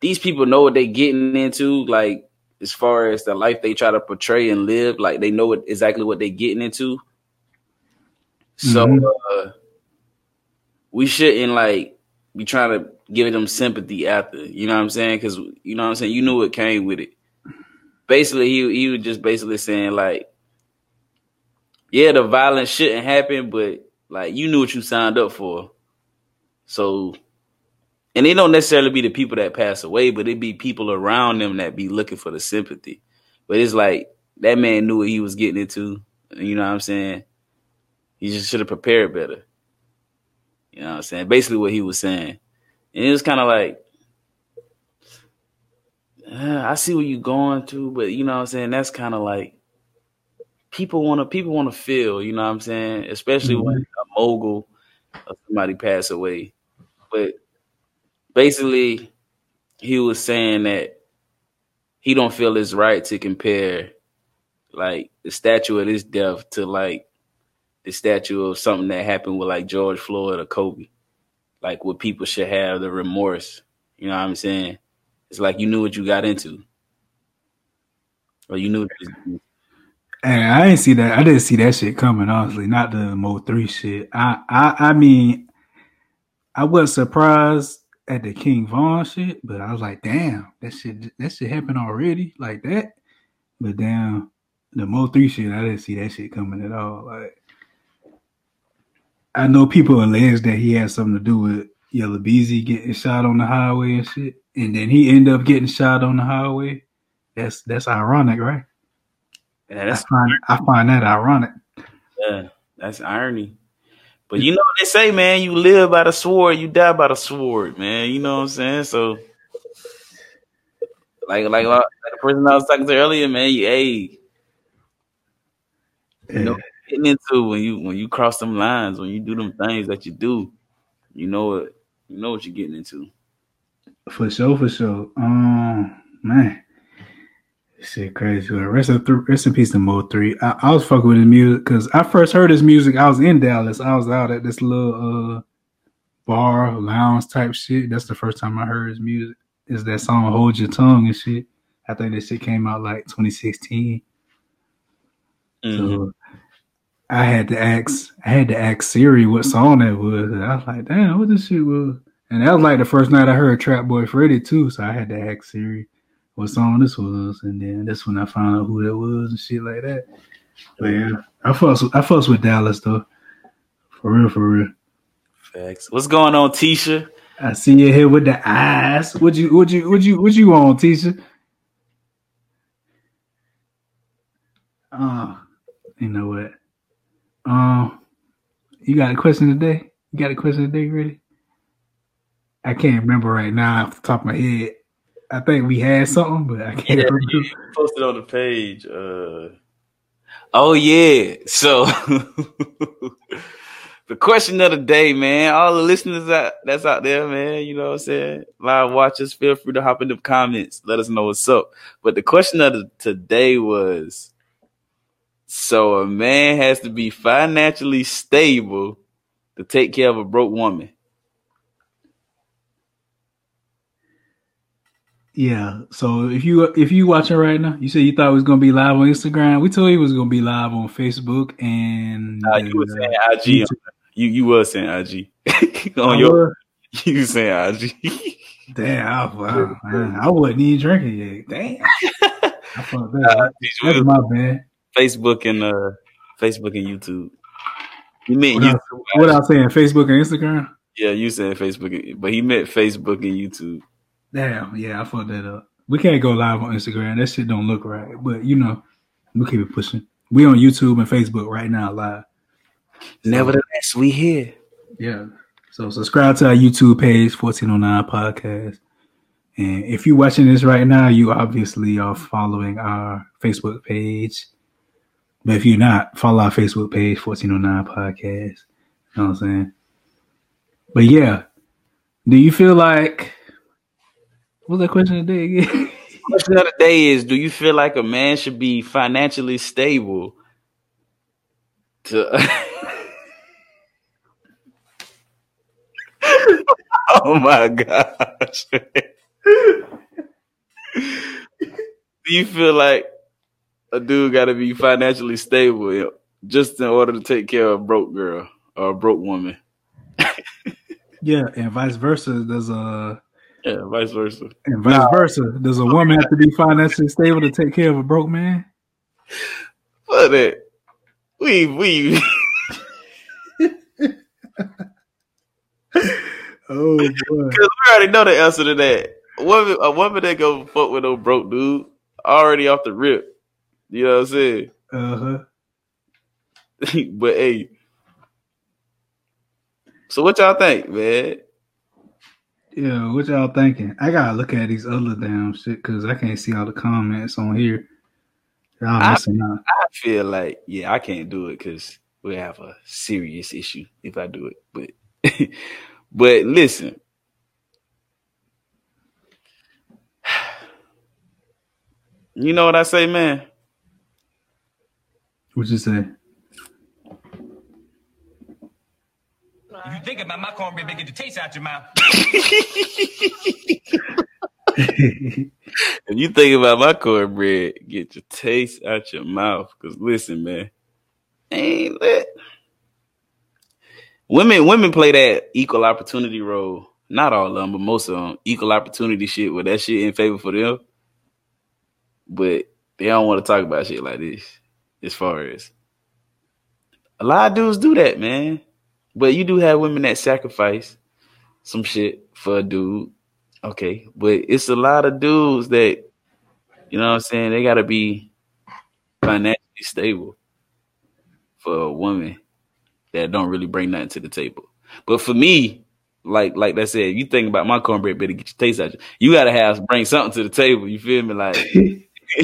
[SPEAKER 2] "These people know what they're getting into, like as far as the life they try to portray and live. Like they know what, exactly what they're getting into. So
[SPEAKER 1] Mhm.
[SPEAKER 2] uh, we shouldn't like be trying to give them sympathy after. You know what I'm saying? Because you know what I'm saying. You knew what came with it. Basically, he he was just basically saying like, yeah, the violence shouldn't happen, but like you knew what you signed up for. So, and it don't necessarily be the people that pass away, but it be people around them that be looking for the sympathy. But it's like that man knew what he was getting into. You know what I'm saying? He just should have prepared better. You know what I'm saying? Basically what he was saying. And it was kind of like, uh, I see what you're going through, but you know what I'm saying? That's kind of like people want to people want to feel, you know what I'm saying? Especially when mm-hmm. a mogul or somebody pass away. But basically he was saying that he don't feel it's right to compare like the statue of this death to like the statue of something that happened with like George Floyd or Kobe. Like what people should have the remorse. You know what I'm saying? It's like you knew what you got into. Or you knew what you was-
[SPEAKER 1] And I didn't see that. I didn't see that shit coming. Honestly, not the Mo three shit. I, I, I mean, I wasn't surprised at the King Von shit, but I was like, damn, that shit, that shit happened already like that. But damn, the Mo three shit, I didn't see that shit coming at all. Like, I know people allege that he had something to do with Yella Beezy getting shot on the highway and shit, and then he ended up getting shot on the highway. That's that's ironic, right?
[SPEAKER 2] Yeah,
[SPEAKER 1] I
[SPEAKER 2] that's
[SPEAKER 1] find I find that ironic.
[SPEAKER 2] yeah, that's irony. But you know what they say, man, you live by the sword, you die by the sword, man. You know what I'm saying? So like like, like the person I was talking to earlier, man. You, hey, you know, getting into when you when you cross them lines, when you do them things that you do, you know what you know what you're getting into.
[SPEAKER 1] For sure, for sure. Um, man, shit crazy. Well, Rest in, th- rest in peace to Mo Three. I, I was fucking with his music because I first heard his music. I was in Dallas. I was out at this little uh bar lounge type shit. That's the first time I heard his music. Is that song "Hold Your Tongue" and shit. I think that shit came out like 2016.
[SPEAKER 2] Mhm.
[SPEAKER 1] So I had to ask, I had to ask Siri what song that was. And I was like, damn, what this shit was. And that was like the first night I heard Trap Boy Freddy too. So I had to ask Siri what song this was, and then that's when I found out who that was and shit like that. But yeah, I with, I fucks with Dallas though, for real, for real.
[SPEAKER 2] Facts. What's going on, Tisha?
[SPEAKER 1] I see you here with the eyes. What you, what you, what you, what you on, Tisha? Uh, you know what? Um, you got a question today? You got a question today, ready? I can't remember right now off the top of my head. I think we had something, but I can't
[SPEAKER 2] Yeah,
[SPEAKER 1] remember.
[SPEAKER 2] you posted on the page. Uh, oh yeah. So the question of the day, man. All the listeners that that's out there, man. You know what I'm saying? Live watchers, feel free to hop in the comments. Let us know what's up. But the question of the today was: so a man has to be financially stable to take care of a broke woman.
[SPEAKER 1] Yeah. So if you if you watching right now, you said you thought it was gonna be live on Instagram. We told you it was gonna be live on Facebook and
[SPEAKER 2] Uh, you were
[SPEAKER 1] uh,
[SPEAKER 2] saying IG. You you were saying IG on
[SPEAKER 1] I
[SPEAKER 2] your.
[SPEAKER 1] was-
[SPEAKER 2] You saying IG.
[SPEAKER 1] Damn, I, wow, man, I wasn't even drinking yet. Damn, I fucked that. up. That's my bad.
[SPEAKER 2] Facebook and uh Facebook and YouTube. You meant
[SPEAKER 1] What what I was saying, Facebook and Instagram.
[SPEAKER 2] Yeah, you said Facebook, but he meant Facebook and YouTube.
[SPEAKER 1] Damn, yeah, I fucked that up. We can't go live on Instagram. That shit don't look right. But you know, we keep it pushing. We on YouTube and Facebook right now live.
[SPEAKER 2] Nevertheless, we here.
[SPEAKER 1] Yeah. So subscribe to our YouTube page, 1409 Podcast. And if you're watching this right now, you obviously are following our Facebook page. But if you're not, follow our Facebook page, 1409 Podcast. You know what I'm saying? But yeah, do you feel like what's that question today again?
[SPEAKER 2] Question of the day is: Do you feel like a man should be financially stable to? oh my gosh! Do you feel like a dude got to be financially stable just in order to take care of a broke girl or a broke woman?
[SPEAKER 1] yeah, and vice versa. There's a
[SPEAKER 2] Yeah, vice versa.
[SPEAKER 1] and vice versa. Does a woman have to be financially stable to take care of a broke man?
[SPEAKER 2] Fuck that. We we
[SPEAKER 1] Oh boy.
[SPEAKER 2] Because we already know the answer to that. A woman, a woman that go fuck with no broke dude already off the rip. You know what I'm saying?
[SPEAKER 1] Uh-huh.
[SPEAKER 2] but hey, so what y'all think, man?
[SPEAKER 1] Yeah, what y'all thinking? I gotta look at these other damn shit because I can't see all the comments on here. Y'all
[SPEAKER 2] I-
[SPEAKER 1] missing out.
[SPEAKER 2] I feel like yeah, I can't do it because we have a serious issue if I do it. But but listen, you know what I say, man.
[SPEAKER 1] What you say?
[SPEAKER 5] You think about my cornbread, make it taste out your mouth.
[SPEAKER 2] If you think about my cornbread, get your taste out your mouth. Cause listen, man, ain't that women? Women play that equal opportunity role. Not all of them, but most of them equal opportunity shit. With that shit in favor for them, but they don't want to talk about shit like this. As far as a lot of dudes do that, man. But you do have women that sacrifice some shit for a dude. Okay. But it's a lot of dudes that, you know what I'm saying, they gotta be financially stable for a woman that don't really bring nothing to the table. But for me, like like I said, you think about my cornbread, better get your taste out. You gotta have bring something to the table. You feel me? Like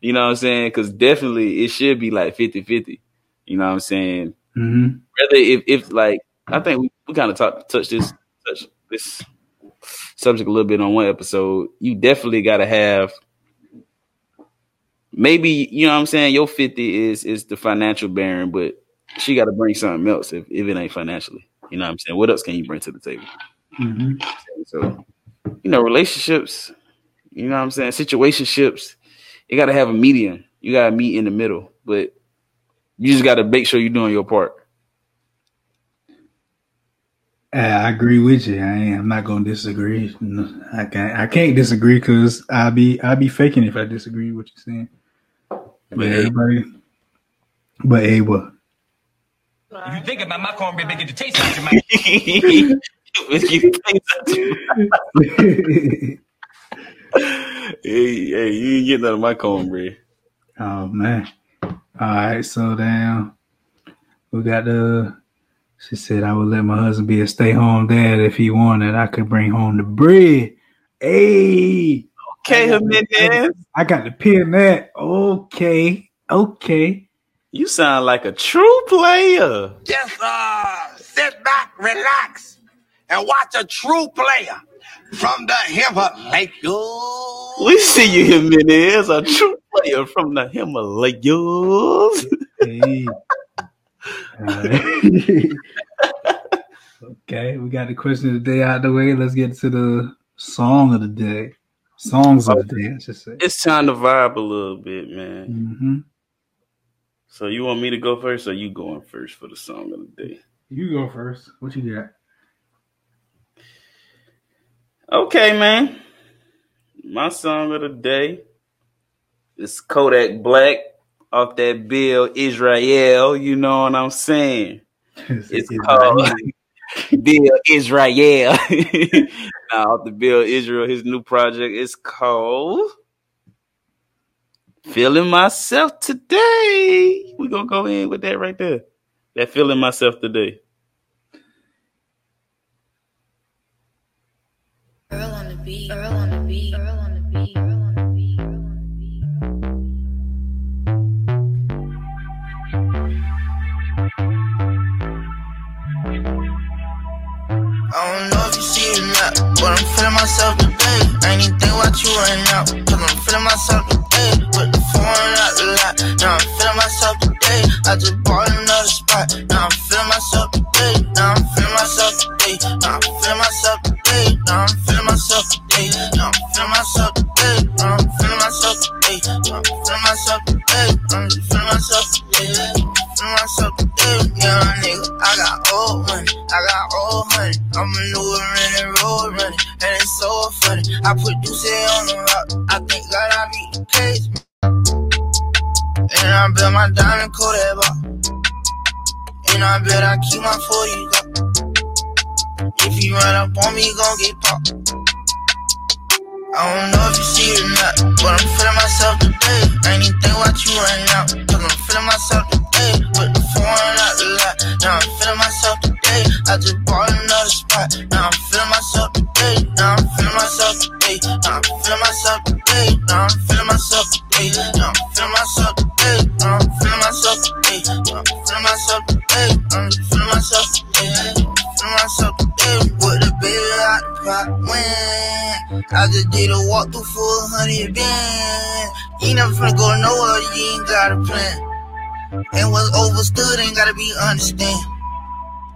[SPEAKER 2] you know what I'm saying? Because definitely it should be like 50-50. You know what I'm saying?
[SPEAKER 1] Hmm
[SPEAKER 2] Rather if if like I think we, we kind of talked touch this touch this subject a little bit on one episode. You definitely got to have maybe you know what I'm saying. Your fifty is is the financial bearing, but she got to bring something else if, if it ain't financially. You know what I'm saying. What else can you bring to the table?
[SPEAKER 1] hmm
[SPEAKER 2] So you know relationships. You know what I'm saying. Situationships. You got to have a median. You got to meet in the middle, but you just got to make sure you're doing your part.
[SPEAKER 1] Uh, I agree with you. I ain't, I'm not gonna disagree. No, I can't. I can't disagree because I be I be faking if I disagree with what you're saying. But
[SPEAKER 2] But hey,
[SPEAKER 1] everybody, but hey, what?
[SPEAKER 5] If you think about my cornbread, make it the taste out your mouth.
[SPEAKER 2] If you think that- hey, hey, you ain't getting none of my cornbread.
[SPEAKER 1] oh man! All right, so down. We got the. She said I would let my husband be a stay-home dad if he wanted. I could bring home the bread. Hey,
[SPEAKER 2] Okay, Jimenez.
[SPEAKER 1] I got to pin that. Okay, okay.
[SPEAKER 2] You sound like a true player.
[SPEAKER 6] Just uh, sit back, relax, and watch a true player from the Himalayas.
[SPEAKER 2] We see you, Jimenez, a true player from the Himalayas.
[SPEAKER 1] Hey. Okay, we got the question of the day out the way. Let's get to the song of the day. Songs of the day, I should say.
[SPEAKER 2] It's time to vibe a little bit, man.
[SPEAKER 1] hmm
[SPEAKER 2] So you want me to go first, or you going first for the song of the day?
[SPEAKER 1] You go first. What you got?
[SPEAKER 2] Okay, man. My song of the day is Kodak Black off that Bill Israel. You know what I'm saying? It's called Bill Israel. now, off the Bill Israel, his new project is called Feeling Myself Today. We're going to go in with that right there. That Feeling Myself Today.
[SPEAKER 7] On the beat. On the beat. On the beat.
[SPEAKER 8] I don't know if you see it but I'm feeling myself today. Ain't you right now, cause I'm feeling myself today. Put the phone out the got a plan. And what's overstood ain't gotta be understand.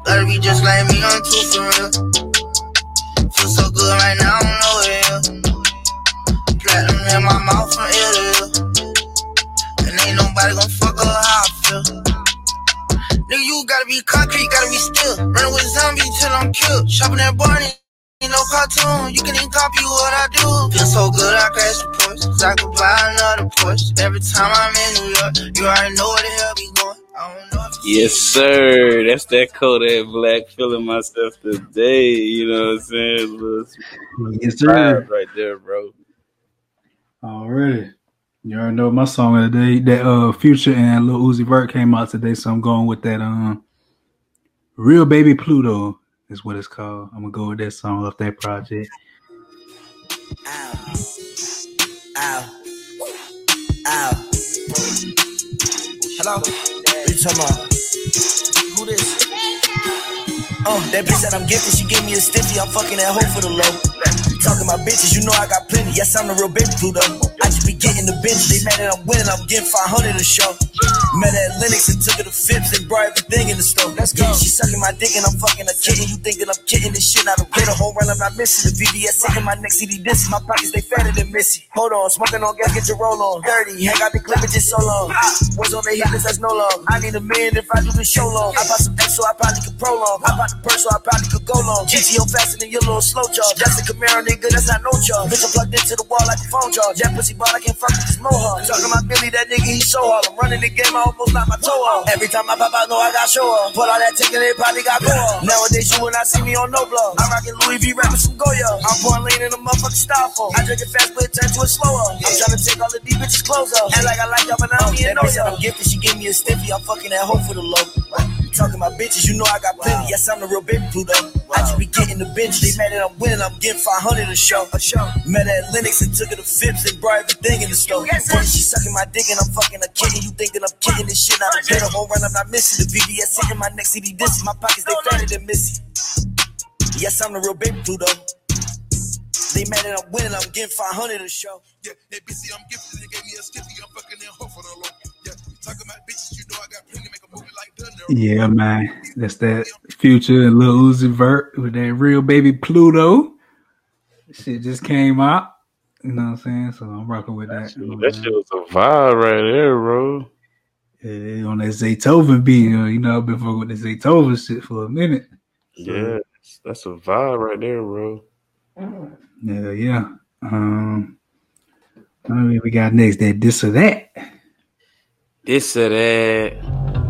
[SPEAKER 8] Gotta be just like me, I'm too for real. Feel so good right now, I don't know it. Platinum in my mouth from ear to ear. And ain't nobody gon' fuck up how I feel. Nigga, you gotta be concrete, gotta be still. Running with zombies till I'm killed. Shopping at Barney, no cartoon. You can even copy what I do. Feel so good, I crash the Porsche. Cause I could buy another Porsche. Every time I'm in New York, you already know where the hell we going. I don't know
[SPEAKER 2] Yes, sir. That's that Kodak Black feeling myself today. You know what I'm saying? Little
[SPEAKER 1] Yes, sir.
[SPEAKER 2] right there, bro.
[SPEAKER 1] Already. You already know my song of the day. That uh Future and Lil Uzi Vert came out today, so I'm going with that um Real Baby Pluto. Is what it's called. I'm gonna go with that song off that project.
[SPEAKER 9] Ow. Ow. Ow. Hello? You talking about? Who this? Oh, that bitch that I'm gifted, she gave me a stiffy. I'm fucking that hoe for the low. Talking about bitches, you know I got plenty. Yes, I'm the real baby Pluto. I just be getting the bench. They mad that I'm winning, I'm getting 500 a show. Met at Lenox and took her to Phipps and brought everything in the store. Let's go. She sucking my dick and I'm fucking a kitten. You thinking I'm kidding this shit? I don't get a whole run, I'm not missing. The VVS sitting my next CD disc. My pockets, they fatter than Missy. Hold on, smoking on gas, get your roll on. Dirty, hang out the clip, just so long. Was on the heat, that's no long. I need a million if I do the show long. I bought some X, so I probably could prolong. I bought the purse, so I probably could go long. GTO faster than your little slow charge. That's a Camaro, nigga, that's not no charge. Bitch, I'm plugged into the wall like a phone charge. That pussy ball, I fuck this mohawk. Talking about Billy, that nigga, he so hard. I'm running the game, I almost knocked my toe off. Every time I pop out, know I got show off. Pull all that ticket, they probably got go off. Nowadays, you will not see me on no blog. I'm rocking Louis V, rapping some Goya. I'm pouring lean in a motherfucking styrofoam. I drink it fast, but it turns to a slower. I'm trying to take all the deep bitches' clothes off. Act like I like y'all, but I don't oh, even know y'all. I'm gifted, she gave me a stiffy. I'm fucking that hoe for the low. Talking about bitches, you know I got plenty. Yes, I'm the real baby Pluto. I just be getting the bench. They mad that I'm winning, I'm getting 500 a show. A show. Met at Lenox and took her to Phipps and brought everything in the store. Funny, she sucking my dick and I'm fucking a kitten. You thinking I'm kidding this shit? Get a whole run, I'm not missing. The VVS sitting in my next CD disc. My pockets, they fatter than Missy. Yes, I'm the real baby Pluto. They mad that I'm winning, I'm getting 500 a show.
[SPEAKER 6] Yeah, they busy, I'm gifted. They gave me a stiffy. I'm fucking that hoe for the low. Yeah, talking about bitches, you know I got plenty. Make
[SPEAKER 1] Yeah, man. That's that future and Lil Uzi Vert with that real baby Pluto. Shit just came out. You know what I'm saying? So I'm rocking with that. you know,
[SPEAKER 2] That shit was a vibe right there, bro.
[SPEAKER 1] Yeah, on that Zaytoven beat, you know, you know, I've been fucking with the Zaytoven shit for a minute.
[SPEAKER 2] Yeah, that's a vibe right there, bro.
[SPEAKER 1] Yeah, yeah. Um, I mean, we got next that this or that.
[SPEAKER 2] This or that.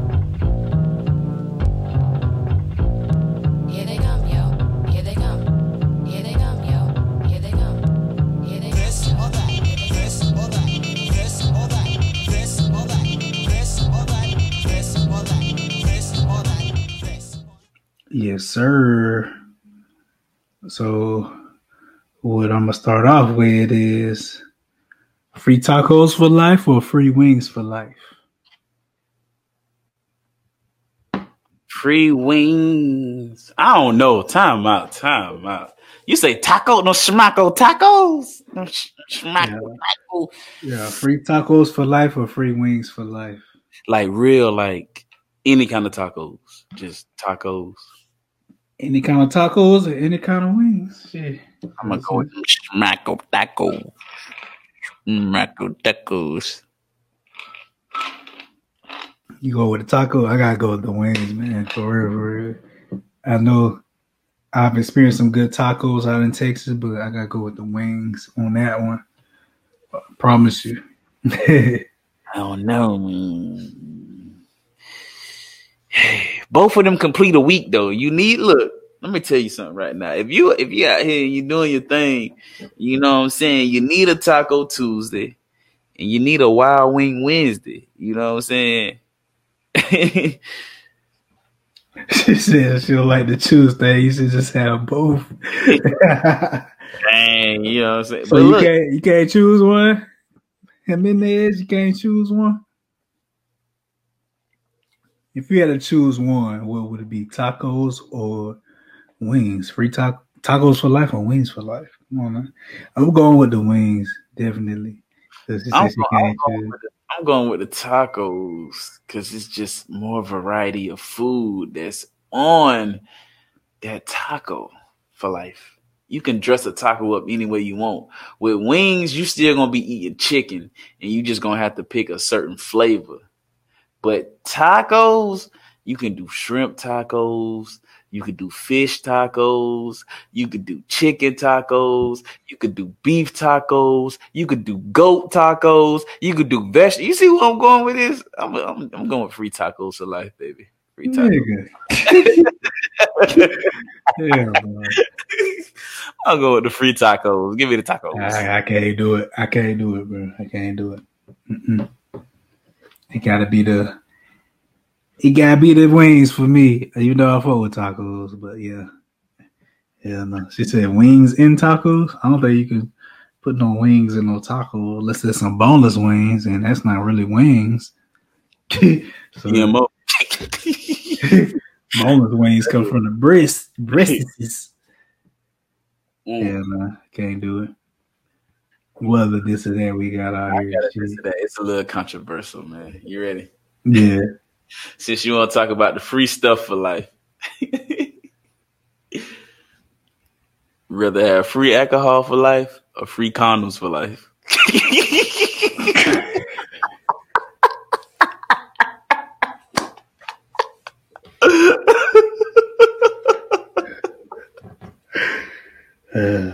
[SPEAKER 1] Yes, sir. So, what I'm gonna start off with is free tacos for life or free wings for life.
[SPEAKER 2] Free wings. I don't know. Time out. Time out. You say taco? No schmaco tacos? No sh- schmaco taco.
[SPEAKER 1] Yeah, free tacos for life or free wings for life.
[SPEAKER 2] Like real, like any kind of tacos. Just tacos.
[SPEAKER 1] Any kind of tacos or any kind of wings. Shit.
[SPEAKER 2] I'm gonna go with them schmaco tacos. Schmaco tacos.
[SPEAKER 1] You go with the taco, I gotta go with the wings, man. For real, for real. I know I've experienced some good tacos out in Texas, but I gotta go with the wings on that one. I promise you.
[SPEAKER 2] I don't know. Both of them complete a week though. You need look. Let me tell you something right now. If you if you out here and you doing your thing, you know what I'm saying. You need a Taco Tuesday, and you need a Wild Wing Wednesday. You know what I'm saying.
[SPEAKER 1] she said she don't like to choose things. You should just have both.
[SPEAKER 2] Dang, you know what I'm saying.
[SPEAKER 1] so
[SPEAKER 2] but
[SPEAKER 1] you
[SPEAKER 2] look,
[SPEAKER 1] can't you can't choose one. Jimenez, you can't choose one. If you had to choose one, what would it be? Tacos or wings? Free ta- tacos for life or wings for life? Come on, man. I'm going with the wings, definitely.
[SPEAKER 2] I'm, I'm going with the, I'm going with the tacos because it's just more variety of food that's on that taco for life. You can dress a taco up any way you want. With wings, you still gonna be eating chicken, and you just gonna have to pick a certain flavor. But tacos, you can do shrimp tacos, you could do fish tacos, you could do chicken tacos, you could do beef tacos, you could do goat tacos, you could do vegetables. You see where I'm going with this? I'm, I'm, I'm going with free tacos for life, baby. Free tacos.
[SPEAKER 1] Yeah.
[SPEAKER 2] I'll go with the free tacos. Give me the tacos.
[SPEAKER 1] I, I can't do it. I can't do it, bro. I can't do it. Mm-mm. It gotta be the. It gotta be the wings for me. You know I fuck with tacos, but yeah, Hell no. She said wings in tacos. I don't think you can put no wings in no taco unless there's some boneless wings, and that's not really wings. so
[SPEAKER 2] GMO.
[SPEAKER 1] boneless wings come from the breast. Breasts.
[SPEAKER 2] Mm.
[SPEAKER 1] Yeah, no, can't do it. Whether this or that we got out
[SPEAKER 2] I
[SPEAKER 1] here.
[SPEAKER 2] that. It's a little controversial, man. You ready?
[SPEAKER 1] Yeah.
[SPEAKER 2] Since you want to talk about the free stuff for life, rather have free alcohol for life or free condoms for life?
[SPEAKER 1] Uh,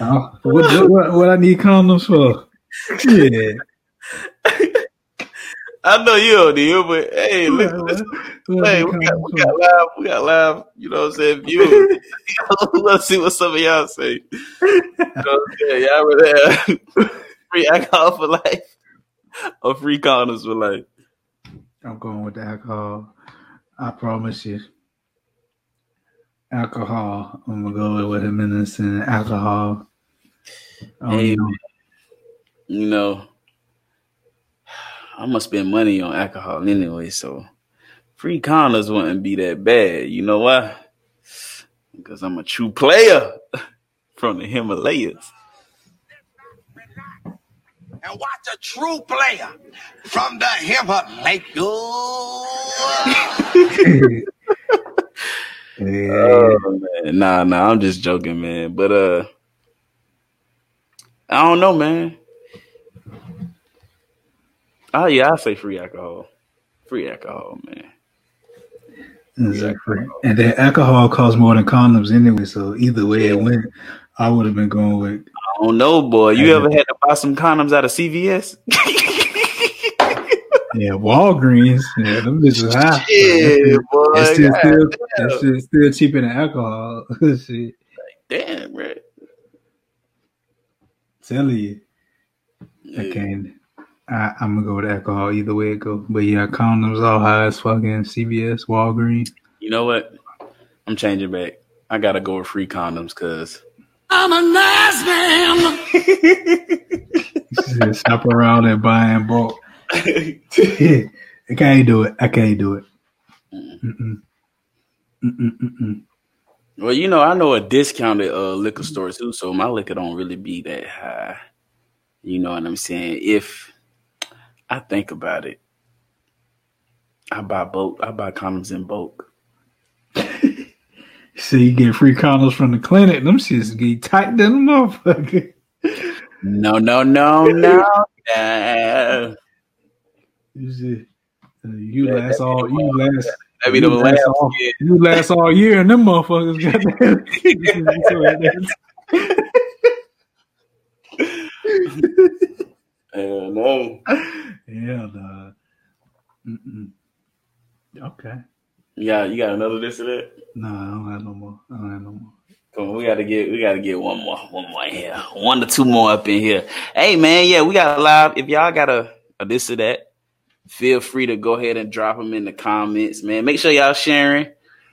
[SPEAKER 1] oh, what, what, what I need condoms for? Yeah.
[SPEAKER 2] I know you don't need but hey,
[SPEAKER 1] What,
[SPEAKER 2] listen,
[SPEAKER 1] what,
[SPEAKER 2] listen.
[SPEAKER 1] what I
[SPEAKER 2] Hey, we got, we got live, we got live, you know what I'm saying, viewers. Let's see what some of y'all say. You know what I'm saying? Y'all rather have free alcohol for life or free condoms for life?
[SPEAKER 1] I'm going with the alcohol. I promise you. Alcohol. I'm gonna go with him innocent alcohol. Oh,
[SPEAKER 2] Hey,
[SPEAKER 1] you know.
[SPEAKER 2] You know, I'm gonna spend money on alcohol anyway, so free condoms wouldn't be that bad. You know why? Because I'm a true player from the Himalayas.
[SPEAKER 6] And watch a true player from the Himalayas.
[SPEAKER 1] yeah.
[SPEAKER 2] Oh man, nah, nah, I'm just joking, man. But uh, I don't know, man. Oh yeah, I say free alcohol, free alcohol, man.
[SPEAKER 1] Exactly. And then alcohol costs more than condoms anyway, so either way it went, I would have been going with
[SPEAKER 2] I don't know, boy. You ever had to buy some condoms out of CVS?
[SPEAKER 1] yeah, Walgreens. Yeah, them bitches high.
[SPEAKER 2] Yeah, boy.
[SPEAKER 1] That's still, still, still, cheaper than alcohol. Shit.
[SPEAKER 2] Damn, bro.
[SPEAKER 1] Telling you. I can't. I, I'm gonna go with alcohol either way it go. But yeah, condoms all high as fucking CVS, Walgreens.
[SPEAKER 2] You know what? I'm changing back. I gotta go with free condoms because
[SPEAKER 8] I'm a nice man.
[SPEAKER 1] Stop around and buy in bulk. I can't do it. I can't do it. Mm-mm. Mm-mm, mm-mm.
[SPEAKER 2] Well, you know, I know a discounted uh, liquor store too, so my liquor don't really be that high. You know what I'm saying? If I think about it, I buy bulk. I buy condoms in bulk.
[SPEAKER 1] So you get free condoms from the clinic. Them shits get tight than a motherfucker.
[SPEAKER 2] No, no, no, no. no.
[SPEAKER 1] You see, uh, you last all you last
[SPEAKER 2] That be
[SPEAKER 1] you
[SPEAKER 2] the
[SPEAKER 1] last,
[SPEAKER 2] last
[SPEAKER 1] all,
[SPEAKER 2] yeah.
[SPEAKER 1] you last all year and them motherfuckers goddamn.
[SPEAKER 2] Hell no.
[SPEAKER 1] yeah, dog. Mm-mm. Okay.
[SPEAKER 2] Yeah, you got another this or that?
[SPEAKER 1] No, I don't have no more. I don't have no more.
[SPEAKER 2] Come on, we gotta get we gotta get one more, one more here, one to two more up in here. Hey man, yeah, we got a live. If y'all got a, a this or that, feel free to go ahead and drop them in the comments, man. Make sure y'all sharing.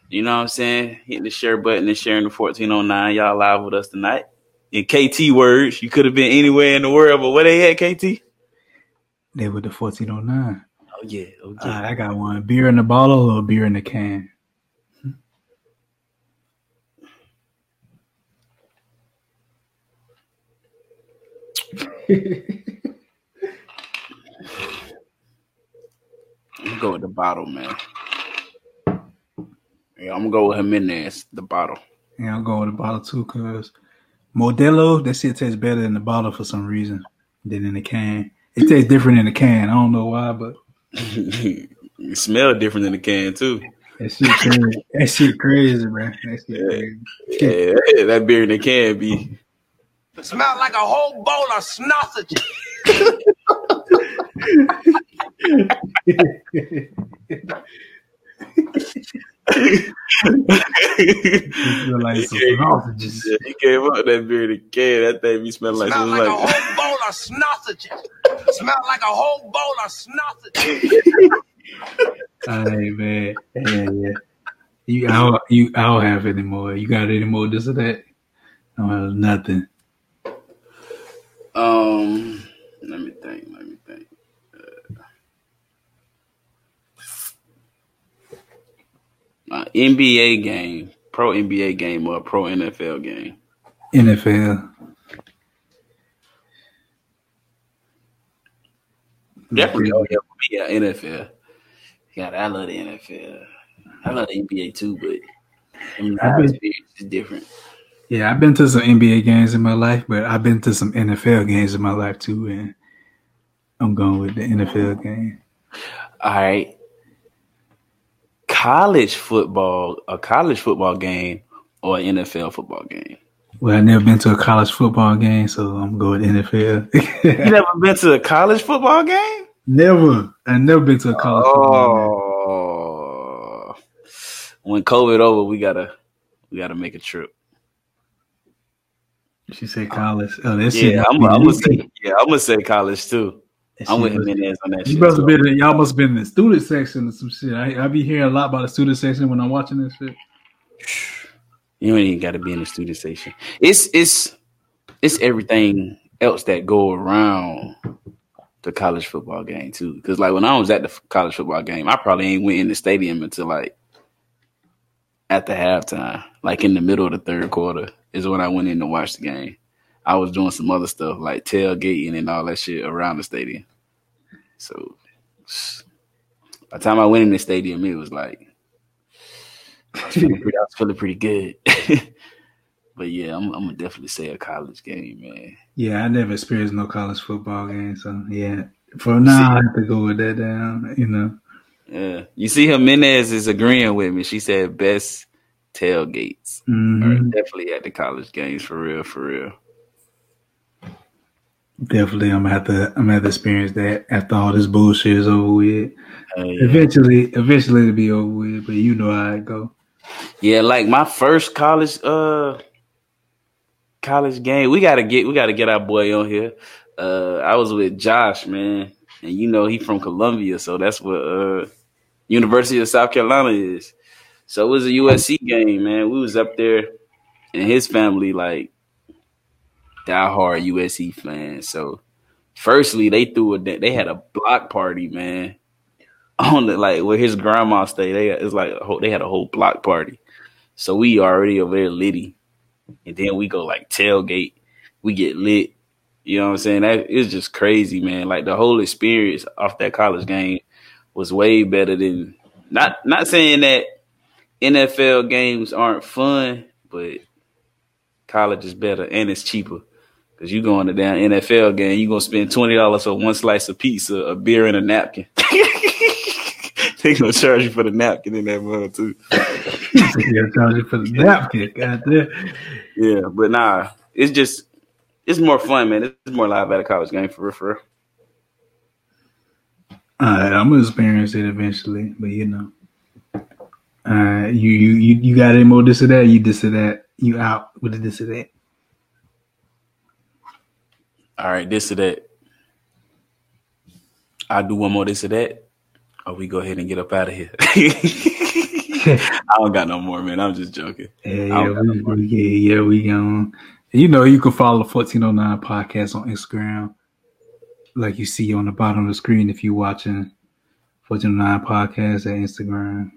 [SPEAKER 2] You know what I'm saying? Hitting the share button and sharing the 1409. Y'all live with us tonight. In KT words, you could have been anywhere in the world, but where they at, KT?
[SPEAKER 1] They were the fourteen oh nine.
[SPEAKER 2] Oh, oh yeah,
[SPEAKER 1] All right, I got one. Beer in the bottle or beer in the can?
[SPEAKER 2] gonna go with the bottle, man. Yeah, I'm gonna go with Jimenez, the bottle.
[SPEAKER 1] Yeah, I'm going with the bottle too, cause Modelo, that shit tastes better in the bottle for some reason than in the can. It tastes different in the can. I don't know why, but
[SPEAKER 2] it smell different in the can too.
[SPEAKER 1] that shit crazy. that shit crazy, man. That shit crazy.
[SPEAKER 2] Yeah, that beer in the can be.
[SPEAKER 6] It smells like a whole bowl of sausages.
[SPEAKER 1] It feel like some sausages.
[SPEAKER 2] Yeah, he came up that beer in the can. That thing be smelling like
[SPEAKER 6] Smell
[SPEAKER 2] something
[SPEAKER 6] like a whole bowl of sausages. Smell like a whole bowl of sausages.
[SPEAKER 1] Hey man, yeah, yeah. You, I don't, you, I don't have any more. You got any more? This or that? I don't have nothing.
[SPEAKER 2] Um, let me think. Let me think. Uh, NBA game, pro NBA game, or pro NFL game.
[SPEAKER 1] NFL.
[SPEAKER 2] Definitely, oh yeah, yeah, NFL. God, I love the NFL. I love the NBA too, but I mean,
[SPEAKER 1] I
[SPEAKER 2] my
[SPEAKER 1] bet-
[SPEAKER 2] experience is different.
[SPEAKER 1] Yeah, I've been to some NBA games in my life, but I've been to some NFL games in my life too, and I'm going with the NFL game.
[SPEAKER 2] All right, college football, a college football game, or an NFL football game.
[SPEAKER 1] Well, I've never been to a college football game, so I'm going to NFL.
[SPEAKER 2] You never been to a college football game?
[SPEAKER 1] never. I've never been to a college football game.
[SPEAKER 2] Oh, when COVID over, we gotta we gotta make a trip.
[SPEAKER 1] She said college. Oh, that shit.
[SPEAKER 2] Yeah, I'm, I'm gonna say yeah, I'm gonna say college too.
[SPEAKER 1] That
[SPEAKER 2] I'm
[SPEAKER 1] shit
[SPEAKER 2] with
[SPEAKER 1] must-
[SPEAKER 2] Jimenez on that
[SPEAKER 1] You must have been. in- Y'all must have been in the student section or some shit. I, I be hearing a lot about the student section when I'm watching this shit.
[SPEAKER 2] You ain't even got to be in the student section. It's it's it's everything else that go around the college football game too. Because like when I was at the college football game, I probably ain't went in the stadium until like at the halftime, like in the middle of the third quarter is when I went in to watch the game. I was doing some other stuff like tailgating and all that shit around the stadium. So by the time I went in the stadium, it was like I was feeling pretty, I was feeling pretty good. but yeah, I'm, I'm gonna definitely say a college game, man.
[SPEAKER 1] Yeah, I never experienced no college football game, so yeah. For now, I have to go with that down. You know,
[SPEAKER 2] Yeah, you see, Jimenez is agreeing with me. She said best tailgates
[SPEAKER 1] Mhm.
[SPEAKER 2] are definitely at the college games for real, for real.
[SPEAKER 1] Definitely, I'm gonna have to. I'm gonna have to experience that after all this bullshit is over with.
[SPEAKER 2] Yeah.
[SPEAKER 1] Eventually, eventually it'll be over with. But you know how it go.
[SPEAKER 2] Yeah, like my first college uh college game. We gotta get we gotta get our boy on here. Uh I was with Josh, man. And you know he from Columbia, so that's what uh University of South Carolina is. So it was a USC game, man. We was up there and his family like diehard USC fans. So firstly they threw a they had a block party, man. On the like where his grandma stayed, they it's like whole, they had a whole block party. So we already over there litty, and then we go like tailgate. We get lit. You know what I'm saying? That it's just crazy, man. Like the whole experience off that college game was way better than not not saying that NFL games aren't fun, but college is better and it's cheaper. Cause you going to damn NFL game, you gonna spend twenty dollars for one slice of pizza, a beer, and a napkin. they gonna charge you for the napkin in that mug too.
[SPEAKER 1] yeah, charge you for the napkin. God damn.
[SPEAKER 2] Yeah, but nah, it's just it's more fun, man. It's more live at a college game for real, for real.
[SPEAKER 1] All right, I'm gonna experience it eventually, but you know, uh, you you you you got any more this or that? You this or that? You out with the this or that?
[SPEAKER 2] All right, this or that. I'll do one more this or that. Or we go ahead and get up out of here. I don't got no more, man. I'm just joking.
[SPEAKER 1] Yeah,
[SPEAKER 2] no
[SPEAKER 1] we, yeah, yeah, we going. You know, you can follow the 1409 podcast on Instagram, like you see on the bottom of the screen if you're watching 1409 podcast at Instagram.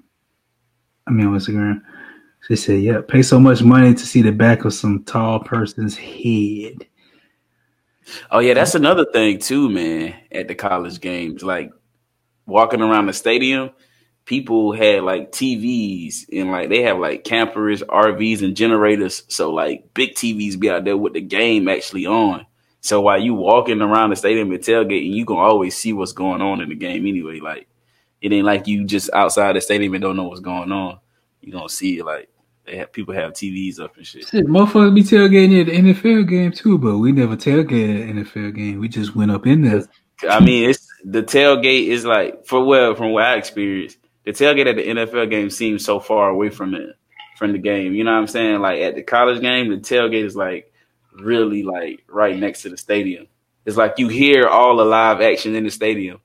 [SPEAKER 1] I mean, on Instagram. She said, "Yeah, pay so much money to see the back of some tall person's head."
[SPEAKER 2] Oh yeah, that's another thing too, man. At the college games, like walking around the stadium, people had like TVs and like they have like campers, RVs, and generators. So like big TVs be out there with the game actually on. So while you walking around the stadium and tailgating, you can always see what's going on in the game anyway. Like it ain't like you just outside the stadium and don't know what's going on. You gonna see it like have people have TVs up and shit.
[SPEAKER 1] Shit, motherfuckers be tailgating at the NFL game too, but we never tailgated at the NFL game. We just went up in there.
[SPEAKER 2] I mean, it's the tailgate is like for well from what I experienced, the tailgate at the NFL game seems so far away from it from the game. You know what I'm saying? Like at the college game, the tailgate is like really like right next to the stadium. It's like you hear all the live action in the stadium,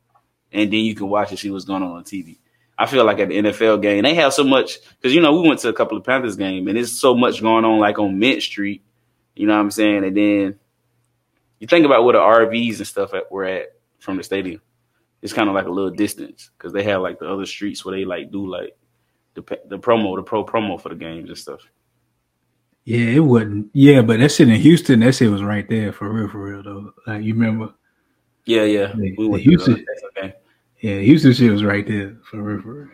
[SPEAKER 2] and then you can watch and see what's going on on TV. I feel like at the NFL game, they have so much because you know we went to a couple of Panthers game and there's so much going on like on Mint Street. You know what I'm saying? And then you think about where the RVs and stuff at, were at from the stadium. It's kind of like a little distance because they have like the other streets where they like do like the the promo, the pro promo for the games and stuff.
[SPEAKER 1] Yeah, it wasn't. Yeah, but that shit in Houston, that shit was right there for real, for real though. Like you remember?
[SPEAKER 2] Yeah, yeah.
[SPEAKER 1] The-
[SPEAKER 2] We went to the,
[SPEAKER 1] Houston-
[SPEAKER 2] that's okay.
[SPEAKER 1] Yeah, Houston shit was right there for real, for real.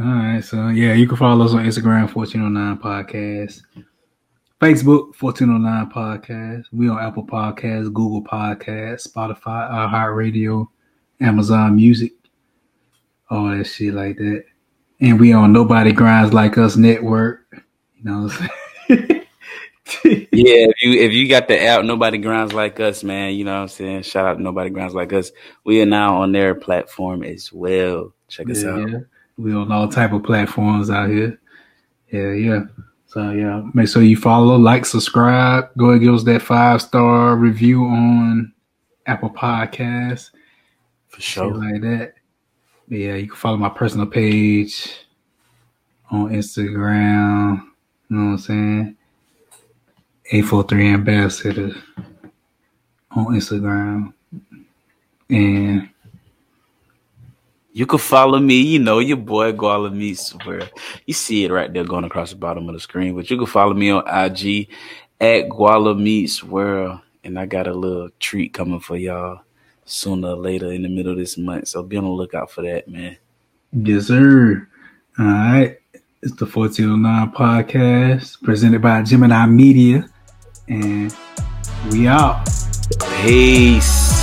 [SPEAKER 1] All right, so yeah, you can follow us on Instagram, 1409 Podcast, Facebook, 1409 Podcast. We on Apple Podcasts, Google Podcasts, Spotify, iHeartRadio, Amazon Music, all that shit like that. And we on Nobody Grinds Like Us Network. You know what I'm saying?
[SPEAKER 2] Yeah, if you if you got the app, nobody grinds like us, man. You know what I'm saying? Shout out to nobody grinds like us. We are now on their platform as well. Check us
[SPEAKER 1] yeah,
[SPEAKER 2] out.
[SPEAKER 1] yeah. We on all type of platforms out here. Yeah, yeah. So yeah, make sure you follow, like, subscribe. Go and give us that five star review on Apple Podcasts,
[SPEAKER 2] For sure.
[SPEAKER 1] like that. But yeah, you can follow my personal page on Instagram. You know what I'm saying? 843 Ambassador on Instagram. And
[SPEAKER 2] You can follow me, you know, your boy Guala Meets where you see it right there going across the bottom of the screen. But you can follow me on IG at Guala Meets World. And I got a little treat coming for y'all sooner or later in the middle of this month. So be on the lookout for that, man.
[SPEAKER 1] Yes, sir. All right. It's the 1409 podcast presented by Gemini Media. And we out.
[SPEAKER 2] Peace.